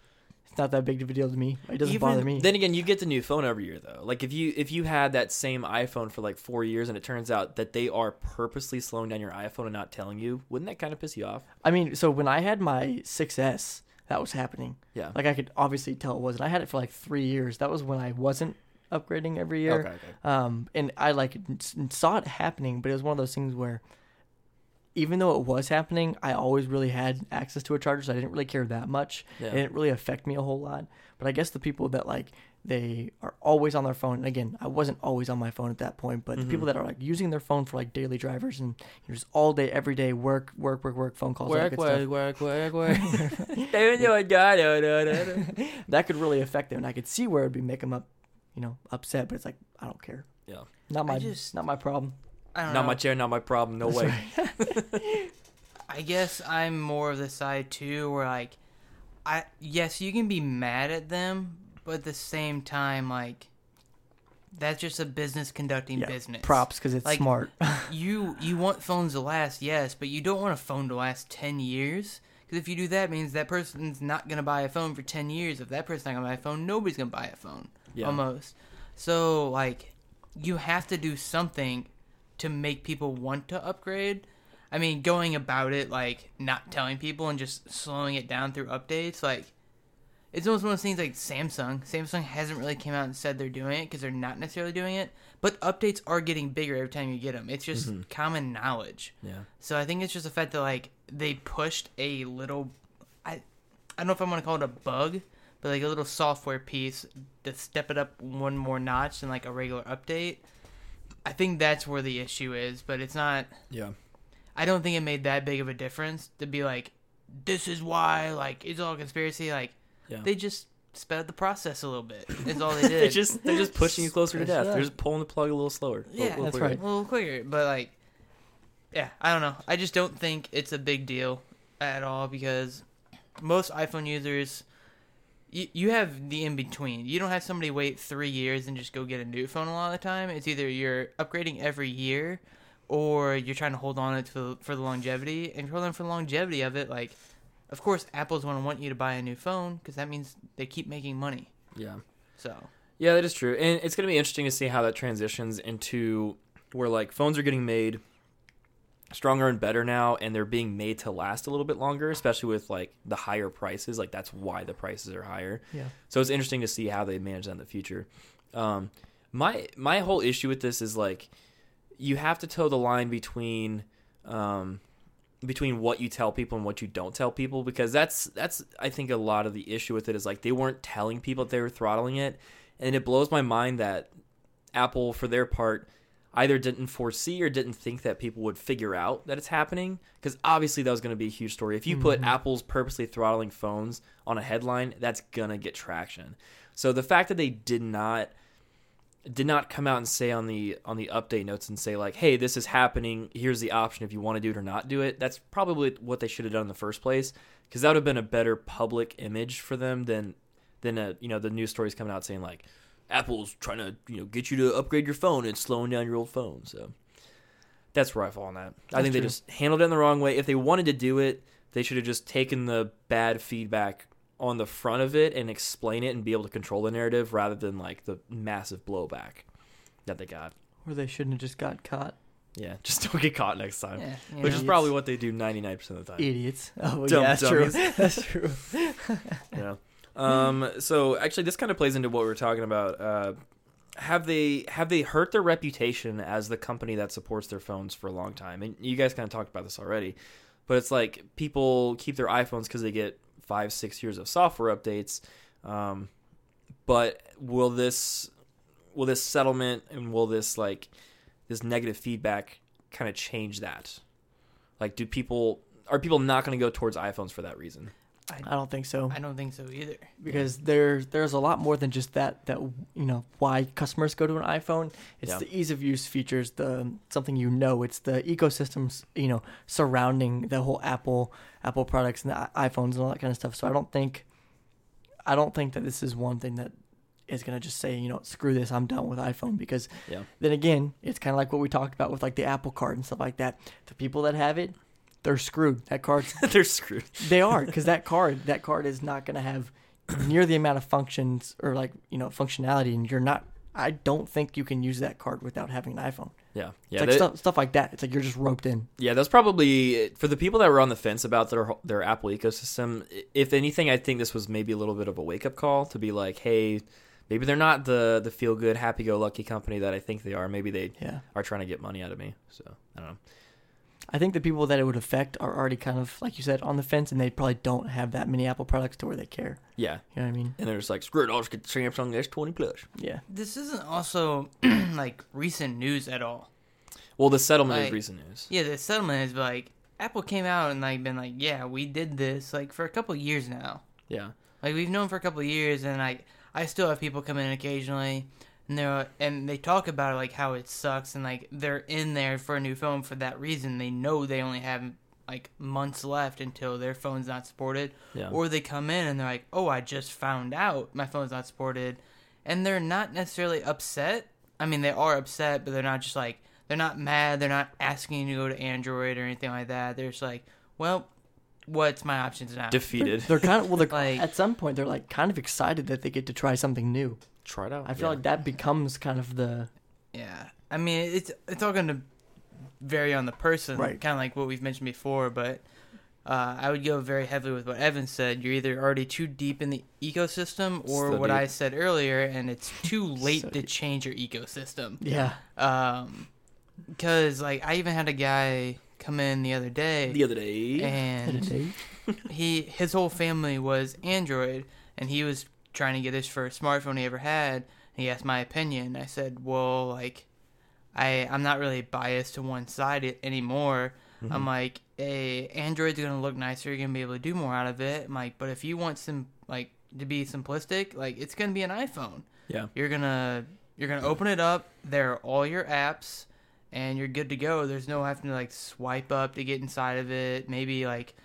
It's not that big of a deal to me. It doesn't Even bother me. Then again, you get the new phone every year though. Like if you if you had that same iPhone for like four years, and it turns out that they are purposely slowing down your iPhone and not telling you, wouldn't that kind of piss you off? I mean, so when I had my 6S, that was happening. Yeah. Like, I could obviously tell it was. And I had it for like three years. That was when I wasn't upgrading every year. Okay. Okay. Um, and I like saw it happening, but it was one of those things where, even though it was happening, I always really had access to a charger, so I didn't really care that much. Yeah. It didn't really affect me a whole lot. But I guess the people that like they are always on their phone. And again, I wasn't always on my phone at that point, but the people Mhm. that are like using their phone for like daily drivers and you know, just all day, every day, work, work, work, work, phone calls, Work, work, stuff, work, work, work. that could really affect them. And I could see where it would be make them up, you know, upset. But it's like I don't care. Yeah, not my, just- not my problem. I don't Not know. my chair, not my problem. No That's way. right. I guess I'm more of the side too, where like, I yes, you can be mad at them, but at the same time, like, that's just a business conducting Yeah, business. Props because it's Like- smart. You you want phones to last, yes, but you don't want a phone to last ten years. Because if you do that, means that person's not gonna buy a phone for ten years. If that person's not gonna buy a phone, nobody's gonna buy a phone. Yeah. Almost. So like, you have to do something to make people want to upgrade. I mean, going about it like not telling people and just slowing it down through updates, like it's almost one of those things like Samsung. Samsung hasn't really came out and said they're doing it because they're not necessarily doing it, but updates are getting bigger every time you get them. It's just mm-hmm. common knowledge. Yeah. So I think it's just the fact that like they pushed a little, I, I don't know if I'm gonna call it a bug, but like a little software piece to step it up one more notch than like a regular update. I think that's where the issue is, but it's not. Yeah. I don't think it made that big of a difference to be like, this is why like it's all conspiracy. Like Yeah. they just sped up the process a little bit. Is all they did. They did. just they're just pushing you closer to death. They're just pulling the plug a little slower. a little- Yeah, little that's quicker. right. a little quicker, but like, yeah, I don't know. I just don't think it's a big deal at all because most iPhone users, you, you have the in between. You don't have somebody wait three years and just go get a new phone a lot of the time. It's either you're upgrading every year or you're trying to hold on it for, for the longevity. And if you're holding for the longevity of it, like, of course, Apple's going to want you to buy a new phone because that means they keep making money. Yeah. So, Yeah, that is true. And it's going to be interesting to see how that transitions into where like phones are getting made stronger and better now and they're being made to last a little bit longer, especially with like the higher prices. Like that's why the prices are higher. Yeah. So it's interesting to see how they manage that in the future. Um, my my whole issue with this is like you have to toe the line between um, between what you tell people and what you don't tell people because that's that's I think a lot of the issue with it is like they weren't telling people that they were throttling it, and it blows my mind that Apple for their part either didn't foresee or didn't think that people would figure out that it's happening because obviously that was going to be a huge story. If you put mm-hmm. apple's purposely throttling phones on a headline that's going to get traction. So the fact that they did not did not come out and say on the on the update notes and say like hey this is happening. Here's the option if you want to do it or not do it that's probably what they should have done in the first place because that would have been a better public image for them than than a you know the news stories coming out saying like Apple's trying to you know get you to upgrade your phone and slowing down your old phone. So that's where I fall on that. I That's think they just handled it in the wrong way. If they wanted to do it, they should have just taken the bad feedback on the front of it and explain it and be able to control the narrative rather than like the massive blowback that they got. Or they shouldn't have just got caught. Yeah, just don't get caught next time. yeah. Which know. is probably what they do 99% of the time. Idiots. Oh, Dumb yeah, that's true. that's true. Yeah. Um, so actually, this kind of plays into what we were talking about. Uh, have they have they hurt their reputation as the company that supports their phones for a long time? And you guys kind of talked about this already, but it's like people keep their iPhones because they get five, six years of software updates. Um, but will this will this settlement and will this like this negative feedback kind of change that? Like, do people are people not going to go towards iPhones for that reason? I don't think so. I don't think so either. because there's there's a lot more than just that that you know why customers go to an iPhone. It's Yeah. the ease of use features, the something you know. It's the ecosystems you know surrounding the whole Apple Apple products and the iPhones and all that kind of stuff. So I don't think I don't think that this is one thing that is gonna just say you know screw this I'm done with iPhone because Yeah. then again it's kind of like what we talked about with like the Apple Card and stuff like that. The people that have it, they're screwed. That card, They're screwed. they are because that card that card is not going to have near the amount of functions or like you know functionality and you're not i don't think you can use that card without having an iphone Yeah, it's yeah, like they- stuff, stuff like that it's like you're just roped in yeah. That's probably for the people that were on the fence about their their Apple ecosystem. If anything, I think this was maybe a little bit of a wake up call to be like, hey, maybe they're not the the feel good, happy go lucky company that I think they are. Maybe they yeah are trying to get money out of me. So I don't know. I think the people that it would affect are already kind of like you said on the fence and they probably don't have that many apple products to where they care Yeah, you know what i mean and they're just like, screw it, I'll just get the Samsung S20 Plus. yeah This isn't also like recent news at all. Well, the settlement is recent news. Yeah, the settlement is like Apple came out and like been like, yeah, we did this like for a couple years now. Yeah, Like we've known for a couple of years, and like I still have people come in occasionally, and they're and they talk about it, like how it sucks, and like they're in there for a new phone for that reason. They know they only have like months left until their phone's not supported, yeah, or they come in and they're like, oh, I just found out my phone's not supported, and they're not necessarily upset. I mean, they are upset, but they're not just like they're not mad. They're not asking you to go to Android or anything like that. They're just like, well, what's my options now? they're, defeated. they're kind of well they're Like- at some point they're like kind of excited that they get to try something new try it out. I feel Yeah. like that becomes kind of the Yeah, I mean it's it's all going to vary on the person, Right. Kind of like what we've mentioned before, but uh, I would go very heavily with what Evan said. You're either already too deep in the ecosystem, or So what deep. I said earlier, and it's too late So to deep. change your ecosystem. yeah. Um, because like I even had a guy come in the other day, the other day. and he his whole family was Android, and he was trying to get his first smartphone he ever had. He asked my opinion. I said, "Well, like, I I'm not really biased to one side anymore. Mm-hmm. I'm like, a Android's gonna look nicer. You're gonna be able to do more out of it. I'm like, but if you want some like to be simplistic, like it's gonna be an iPhone. Yeah. You're gonna you're gonna open it up. There are all your apps, and you're good to go. There's no having to like swipe up to get inside of it. Maybe like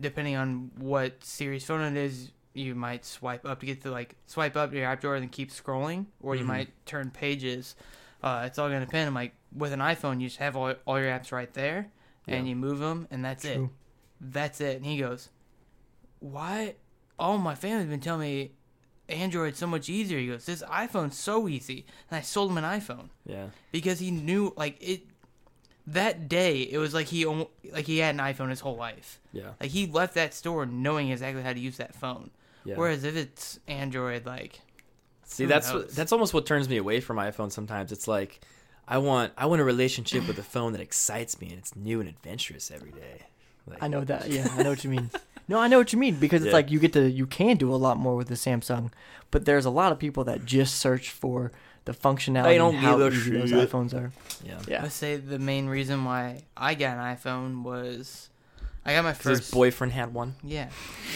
depending on what series phone it is, you might swipe up to get to like swipe up your app drawer and then keep scrolling, or you Mhm. might turn pages. Uh, it's all gonna depend. I'm like with an iPhone, you just have all all your apps right there, and you move them, and that's it. That's it. And he goes, "Why? All my family's been telling me Android's so much easier." He goes, "This iPhone's so easy," and I sold him an iPhone yeah. because he knew like it. That day, it was like he like he had an iPhone his whole life. Yeah. Like he left that store knowing exactly how to use that phone. Yeah. Whereas if it's Android, like See, that's what, that's almost what turns me away from iPhone. Sometimes it's like, I want I want a relationship with a phone that excites me and it's new and adventurous every day. Like, I know that. Yeah, I know what you mean. No, I know what you mean because it's Yeah. like you get to you can do a lot more with the Samsung, but there's a lot of people that just search for the functionality I don't and how give a easy those iPhones are. Yeah. Yeah. let's say the main reason why I got an iPhone was I got my 'Cause his first boyfriend had one. Yeah.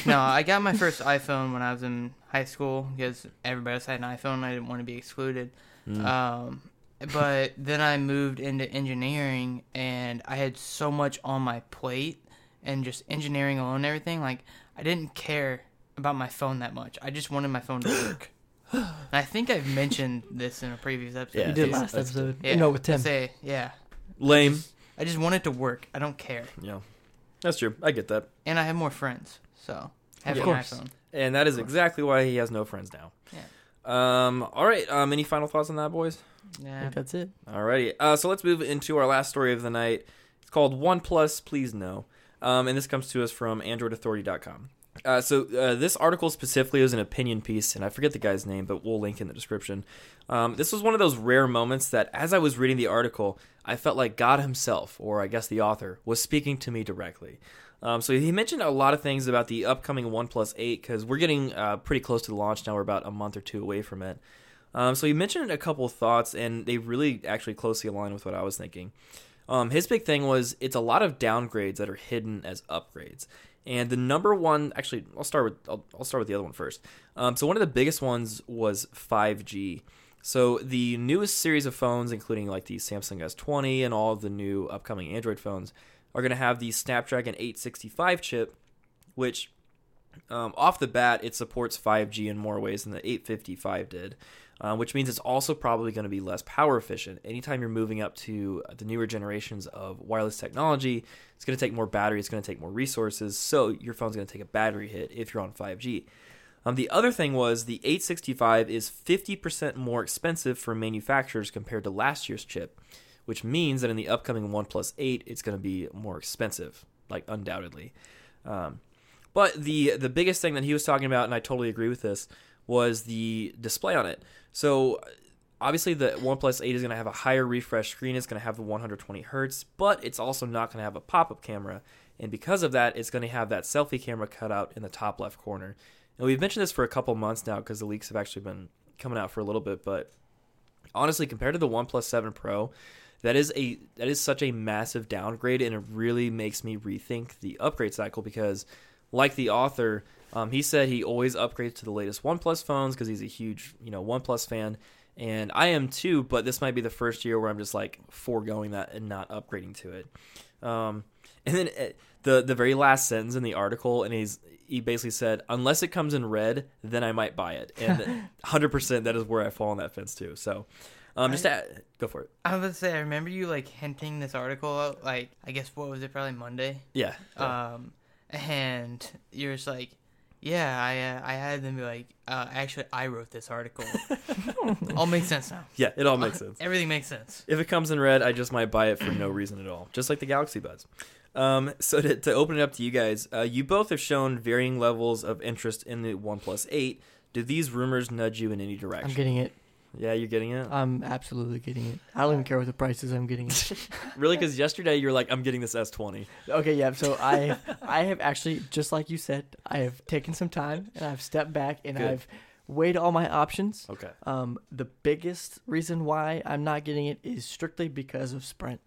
No, I got my first iPhone when I was in high school because everybody else had an iPhone and I didn't want to be excluded. Mm. Um, but then I moved into engineering and I had so much on my plate and just engineering alone and everything. Like, I didn't care about my phone that much. I just wanted my phone to work. and I think I've mentioned this in a previous episode. Yeah, you did last episode. Yeah. No, with Tim. Say, yeah. Lame. I just want it to work. I don't care. Yeah. That's true. I get that. And I have more friends. So, having course. an iPhone. And that is exactly why he has no friends now. Yeah. Um. All right. Um. Any final thoughts on that, boys? I Yeah. think that's it. Alrighty. Uh, so let's move into our last story of the night. It's called OnePlus, Please No. Um, and this comes to us from AndroidAuthority.com. Uh, so uh, this article specifically is an opinion piece, and I forget the guy's name, but we'll link in the description. Um, this was one of those rare moments that, as I was reading the article, I felt like God Himself, or I guess the author, was speaking to me directly. Um, so he mentioned a lot of things about the upcoming OnePlus 8 because we're getting uh, pretty close to the launch now. We're about a month or two away from it. Um, so he mentioned a couple of thoughts, and they really actually closely align with what I was thinking. Um, his big thing was it's a lot of downgrades that are hidden as upgrades. And the number one, actually, I'll start with I'll, I'll start with the other one first. Um, so one of the biggest ones was 5G. So the newest series of phones, including like the Samsung S20 and all the new upcoming Android phones, are going to have the Snapdragon 865 chip, which um, off the bat it supports 5G in more ways than the 855 did, uh, which means it's also probably going to be less power efficient. Anytime you're moving up to the newer generations of wireless technology, it's going to take more battery, it's going to take more resources, so your phone's going to take a battery hit if you're on 5G. Um, the other thing was the 865 is 50% more expensive for manufacturers compared to last year's chip, which means that in the upcoming OnePlus 8, it's going to be more expensive, like undoubtedly. Um, but the the biggest thing that he was talking about, and I totally agree with this, was the display on it. So obviously the OnePlus 8 is going to have a higher refresh screen. It's going to have the 120 hertz, but it's also not going to have a pop-up camera. And because of that, it's going to have that selfie camera cut out in the top left corner. And we've mentioned this for a couple months now because the leaks have actually been coming out for a little bit. But honestly, compared to the OnePlus 7 Pro, that is a that is such a massive downgrade, and it really makes me rethink the upgrade cycle because, like the author, um, he said he always upgrades to the latest OnePlus phones because he's a huge you know OnePlus fan, and I am too. But this might be the first year where I'm just like foregoing that and not upgrading to it. Um, and then uh, the the very last sentence in the article, and he's he basically said, unless it comes in red, then I might buy it, and 100 percent that is where I fall on that fence too. So, um, just to, go for it. I was about to say, I remember you like hinting this article out, like I guess what was it, probably Monday. Yeah. Um, and you're just like, Yeah, I uh, I had them be like, uh, actually, I wrote this article. All makes sense now. Yeah, it all makes sense. Everything makes sense. If it comes in red, I just might buy it for no reason at all, just like the Galaxy Buds. Um, so to, to open it up to you guys, uh, you both have shown varying levels of interest in the OnePlus 8. Do these rumors nudge you in any direction? I'm getting it. Yeah, you're getting it. I'm absolutely getting it. I don't even care what the price is. I'm getting it. really? Because yesterday you were like, "I'm getting this S20." Okay, yeah. So I I have actually just like you said, I have taken some time and I've stepped back and Good. I've weighed all my options. Okay. Um, the biggest reason why I'm not getting it is strictly because of Sprint.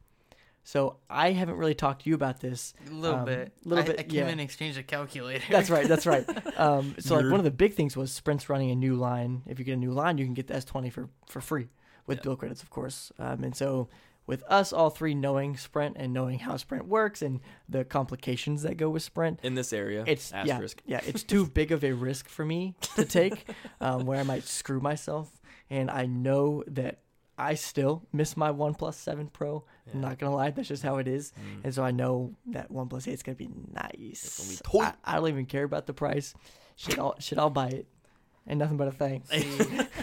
So I haven't really talked to you about this. A little Um, bit. A little I, bit, I came yeah. in and exchanged a calculator. That's right. That's right. Um, so like one of the big things was Sprint's running a new line. If you get a new line, you can get the S20 for for free with Yeah. bill credits, of course. Um, and so with us all three knowing Sprint and knowing how Sprint works and the complications that go with Sprint, In this area, it's asterisk. yeah, yeah, it's too big of a risk for me to take, um, where I might screw myself. And I know that I still miss my OnePlus Seven Pro. I'm not gonna lie, that's just how it is. Mm. And so I know that OnePlus 8 is gonna be nice. gonna be. I, I don't even care about the price. Should I'll should I'll buy it. And nothing but a thanks. See,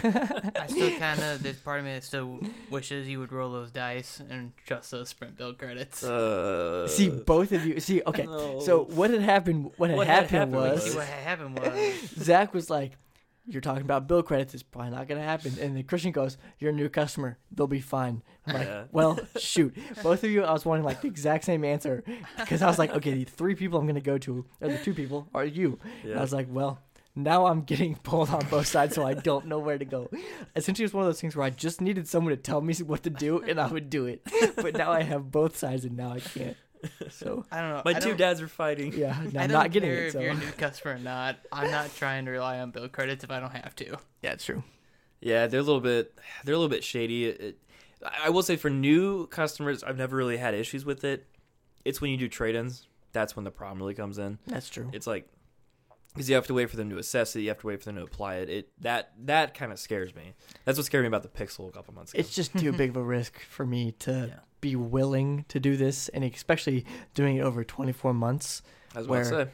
I still kind of there's part of me that still wishes you would roll those dice and trust those Sprint bill credits. Uh, see both of you. See, okay. no. So what had happened? What had What had happened, happened was See what happened was Zach was like, "You're talking about bill credits. It's probably not gonna happen." And then Christian goes, "You're a new customer. They'll be fine." I'm like, Yeah. "Well, shoot." Both of you, I was wanting like the exact same answer because I was like, "Okay, the three people I'm gonna go to, or the two people, are you." Yeah. I was like, "Well." Now I'm getting pulled on both sides, so I don't know where to go. Essentially, it's one of those things where I just needed someone to tell me what to do, and I would do it. But now I have both sides, and now I can't. So I don't know. My I two don't- dads are fighting. yeah, now I I'm don't getting care it. if So you're a new customer or not. I'm not trying to rely on bill credits if I don't have to. yeah, it's true. Yeah, they're a little bit they're a little bit shady. It, it- I I will say for new customers, I've never really had issues with it. It's when you do trade-ins that's when the problem really comes in. That's true. It's like because you have to wait for them to assess it, you have to wait for them to apply it. It that that kind of scares me. That's what scared me about the Pixel a couple months ago. It's just too big of a risk for me to Yeah. Be willing to do this, and especially doing it over 24 months. As was about to where- say.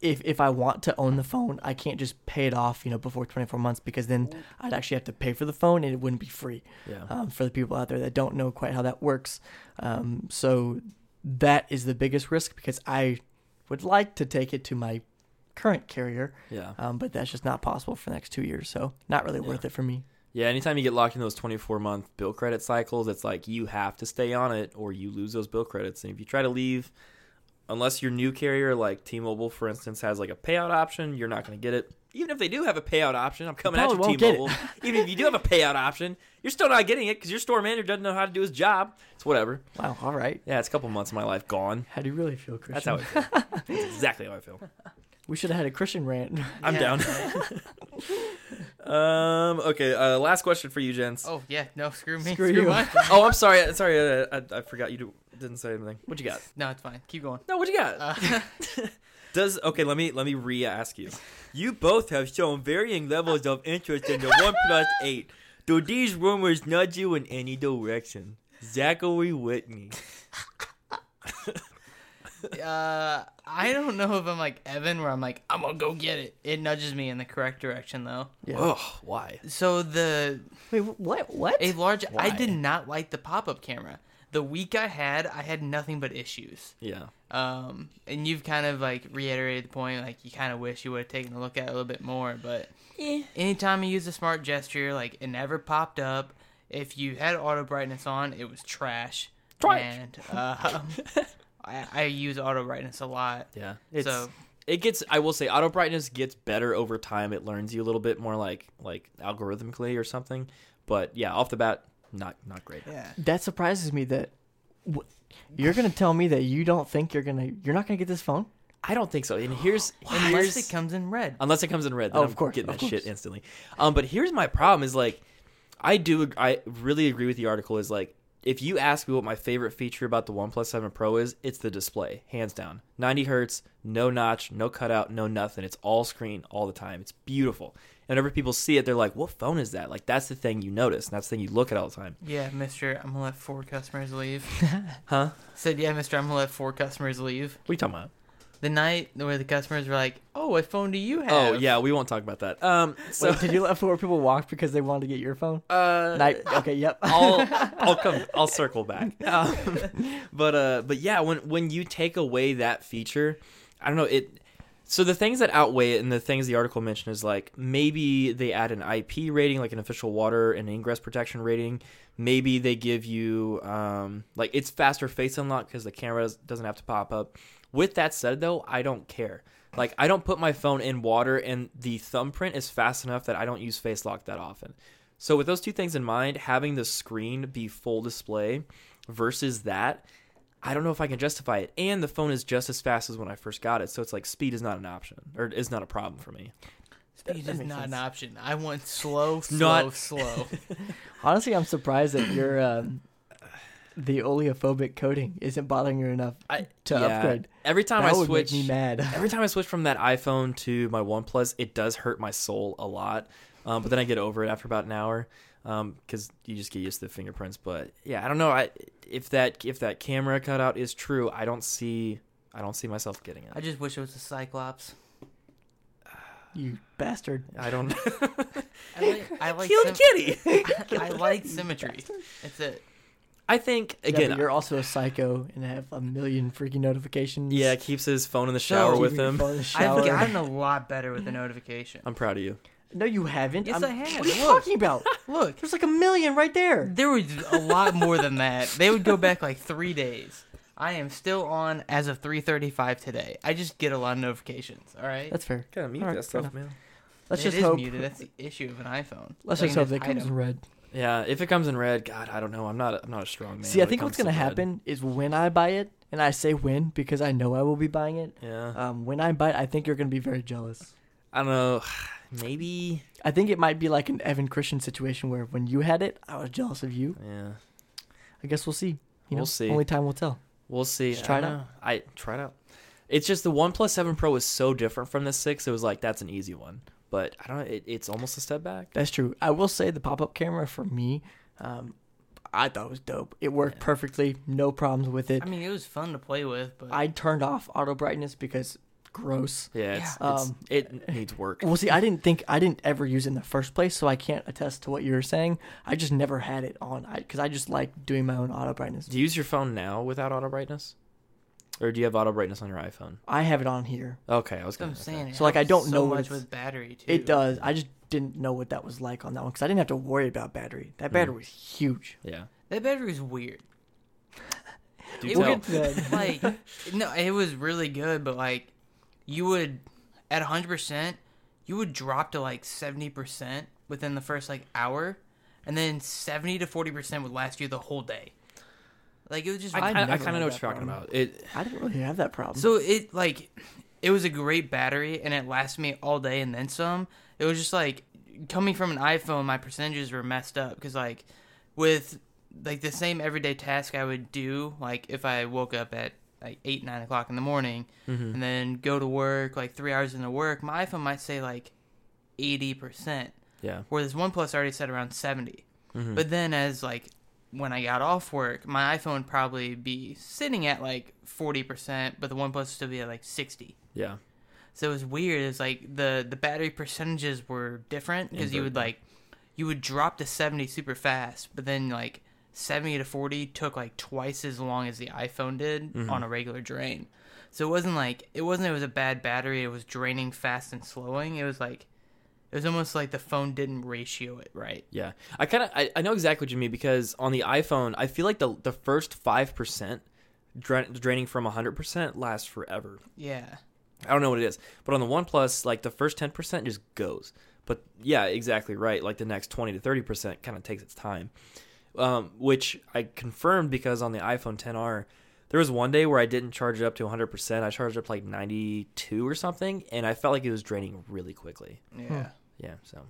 If if I want to own the phone, I can't just pay it off, you know, before 24 months because then I'd actually have to pay for the phone, and it wouldn't be free. Yeah. Um, for the people out there that don't know quite how that works, um, so that is the biggest risk because I would like to take it to my current carrier, yeah. um, but that's just not possible for the next two years. So not really Yeah. worth it for me. Yeah, anytime you get locked in those 24 month bill credit cycles, it's like you have to stay on it or you lose those bill credits. And if you try to leave, unless your new carrier, like T Mobile, for instance, has like a payout option, you're not going to get it. Even if they do have a payout option, I'm coming at you, probably T won't get Mobile. Even if you do have a payout option, you're still not getting it because your store manager doesn't know how to do his job. It's whatever. Wow. All right. Yeah, it's a couple months of my life gone. How do you really feel, Christian? That's how I feel. That's exactly how I feel. We should have had a Christian rant. I'm Yeah. down. um. Okay. Uh, last question for you, gents. Oh yeah, no, screw me. Screw you. my- Oh, I'm sorry. Sorry, uh, I, I forgot you do, didn't say anything. What you got? no, it's fine. Keep going. No, what you got? Uh, Does okay? Let me let me re-ask you. You both have shown varying levels of interest in the One Eight. Do these rumors nudge you in any direction? Zachary Whitney. Uh, I don't know if I'm like Evan, where I'm like, I'm gonna go get it. It nudges me in the correct direction though. Yeah. Oh, why? So the Wait, what? What? a large, I did not like the pop-up camera. The week I had, I had nothing but issues. Yeah. Um, and you've kind of like reiterated the point, like you kind of wish you would have taken a look at it a little bit more. But anytime you use a smart gesture, like it never popped up. If you had auto brightness on, it was trash. Trash. And um, I, I use auto brightness a lot. Yeah. It's, so it gets. I will say, auto brightness gets better over time. It learns you a little bit more, like like algorithmically or something. But yeah, off the bat, not not great. yeah. that surprises me that wh- you're gonna tell me that you don't think you're gonna you're not gonna get this phone. I don't think so. And here's Unless here's it comes in red. unless it comes in red. Then Oh, I'm of course, getting of that shit instantly. Um, but here's my problem: is like, I do, I really agree with the article. Is like, if you ask me what my favorite feature about the OnePlus Seven Pro is, it's the display, hands down. 90 hertz, no notch, no cutout, no nothing. It's all screen all the time. It's beautiful. And whenever people see it, they're like, "What phone is that?" Like, that's the thing you notice. And that's the thing you look at all the time. Yeah, Mister, I'm gonna let four customers leave. Huh? Said, yeah, Mister, I'm gonna let four customers leave. What are you talking about? The night where the customers were like, "Oh, what phone do you have?" Oh yeah, we won't talk about that. Um, so Wait, did you let four people walk because they wanted to get your phone? uh, Night. Okay. Yep. I'll I'll come I'll circle back. Um, but uh but yeah, when when you take away that feature, I don't know it. So the things that outweigh it and the things the article mentioned is like maybe they add an IP rating, like an official water and ingress protection rating. Maybe they give you um like it's faster face unlock because the camera does- doesn't have to pop up. With that said though, I don't care. Like I don't put my phone in water and the thumbprint is fast enough that I don't use face lock that often. So with those two things in mind, having the screen be full display versus that, I don't know if I can justify it. And the phone is just as fast as when I first got it, so it's like speed is not an option or is not a problem for me. Speed is makes not an option. I want slow, slow, Not- slow. Honestly, I'm surprised that your um, the oleophobic coating isn't bothering you enough I to yeah, upgrade. Every time that I would switch make me mad. every time I switch from that iPhone to my OnePlus, it does hurt my soul a lot. Um, but then I get over it after about an hour because you just get used to the fingerprints. But yeah, I don't know. I if that if that camera cutout is true, I don't see I don't see myself getting it. I just wish it was a Cyclops. you bastard. I don't. I like, I like Kill sym- kitty. I like symmetry. That's it. I think Yeah, again. but you're also a psycho and have a million freaking notifications. Yeah, keeps his phone in the shower So- with him. phone in I've gotten a lot better with the notification. I'm proud of you. No, you haven't. Yes, I'm- I have. What are you Look. talking about? Look, There's like a million right there. there was a lot more than that. They would go back like three days. I am still on as of 3:35 today. I just get a lot of notifications. All right. That's fair. Gotta mute Alright, that fair stuff, man. Let's It just is hope. muted. That's the issue of an iPhone. Let's just hope is, that comes in red. Yeah, if it comes in red, God, I don't know. I'm not. I'm not a strong man. See, I think what's gonna to happen is when I buy it, and I say when because I know I will be buying it. Yeah, Um, when I buy it, I think you're gonna be very jealous. I don't know. Maybe. I think it might be like an Evan Christian situation where when you had it, I was jealous of you. Yeah, I guess we'll see. You We'll know, see. Only time will tell. we'll see. Just try I it out. know. I try it out. It's just the OnePlus Seven Pro is so different from the Six. It was like that's an easy one, but I don't. It, it's almost a step back. That's true. I will say the pop-up camera for me, um, I thought it was dope. It worked Yeah. perfectly, no problems with it. I mean, it was fun to play with, but I turned off auto brightness because gross. Yeah, it's, Yeah. it's Um, it needs work. Well, see, I didn't think I didn't ever use it in the first place, so I can't attest to what you were saying. I just never had it on because I, just like doing my own auto brightness. Do you use your phone now without auto brightness, or do you have auto brightness on your iPhone? I have it on here. Okay, I was that's what gonna I'm say. saying. It So, like, I helps don't so know what much it's- with battery too. It does. I just didn't know what that was like on that one because I didn't have to worry about battery. That battery Mhm. was huge. Yeah. That battery is weird. Do It tell. We'll get to that. like no, it was really good, but like you would at 100%, you would drop to like 70% within the first like hour, and then 70 to 40% would last you the whole day. Like it was just I, I I, kind of know what you're talking about. It. I didn't really have that problem. so it like it was a great battery and it lasted me all day and then some. It was just like coming from an iPhone, my percentages were messed up because like with like the same everyday task I would do, like if I woke up at like eight nine o'clock in the morning mhm. and then go to work like three hours into work, my iPhone might say like eighty percent, Yeah. where this OnePlus already said around seventy. Mhm. But then as like when I got off work, my iPhone would probably be sitting at like forty percent, but the OnePlus would still be at like sixty. yeah. So it was weird. It's like the the battery percentages were different because you would like you would drop to seventy super fast, but then like seventy to forty took like twice as long as the iPhone did Mhm. on a regular drain. So it wasn't like it wasn't it was a bad battery. It was draining fast and slowing. It was like it was almost like the phone didn't ratio it right. Yeah, I kind of I, I know exactly what you mean because on the iPhone, I feel like the the first five percent dra- draining from hundred percent lasts forever. Yeah. I don't know what it is, but on the OnePlus, like the first ten percent just goes. But yeah, exactly right. Like the next twenty to thirty percent kind of takes its time, um, which I confirmed because on the iPhone XR, there was one day where I didn't charge it up to 100. percent I charged up like 92 or something, and I felt like it was draining really quickly. Yeah. Yeah, so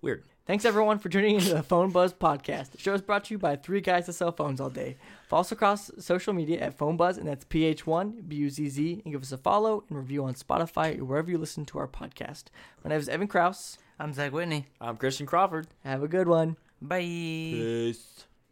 weird. Thanks everyone for tuning into the Phone Buzz podcast. The show is brought to you by three guys that sell phones all day. Follow us across social media at Phone Buzz, and that's PH1 B U Z Z, and give us a follow and review on Spotify or wherever you listen to our podcast. My name is Evan Kraus. I'm Zach Whitney. I'm Christian Crawford. Have a good one. Bye. Peace.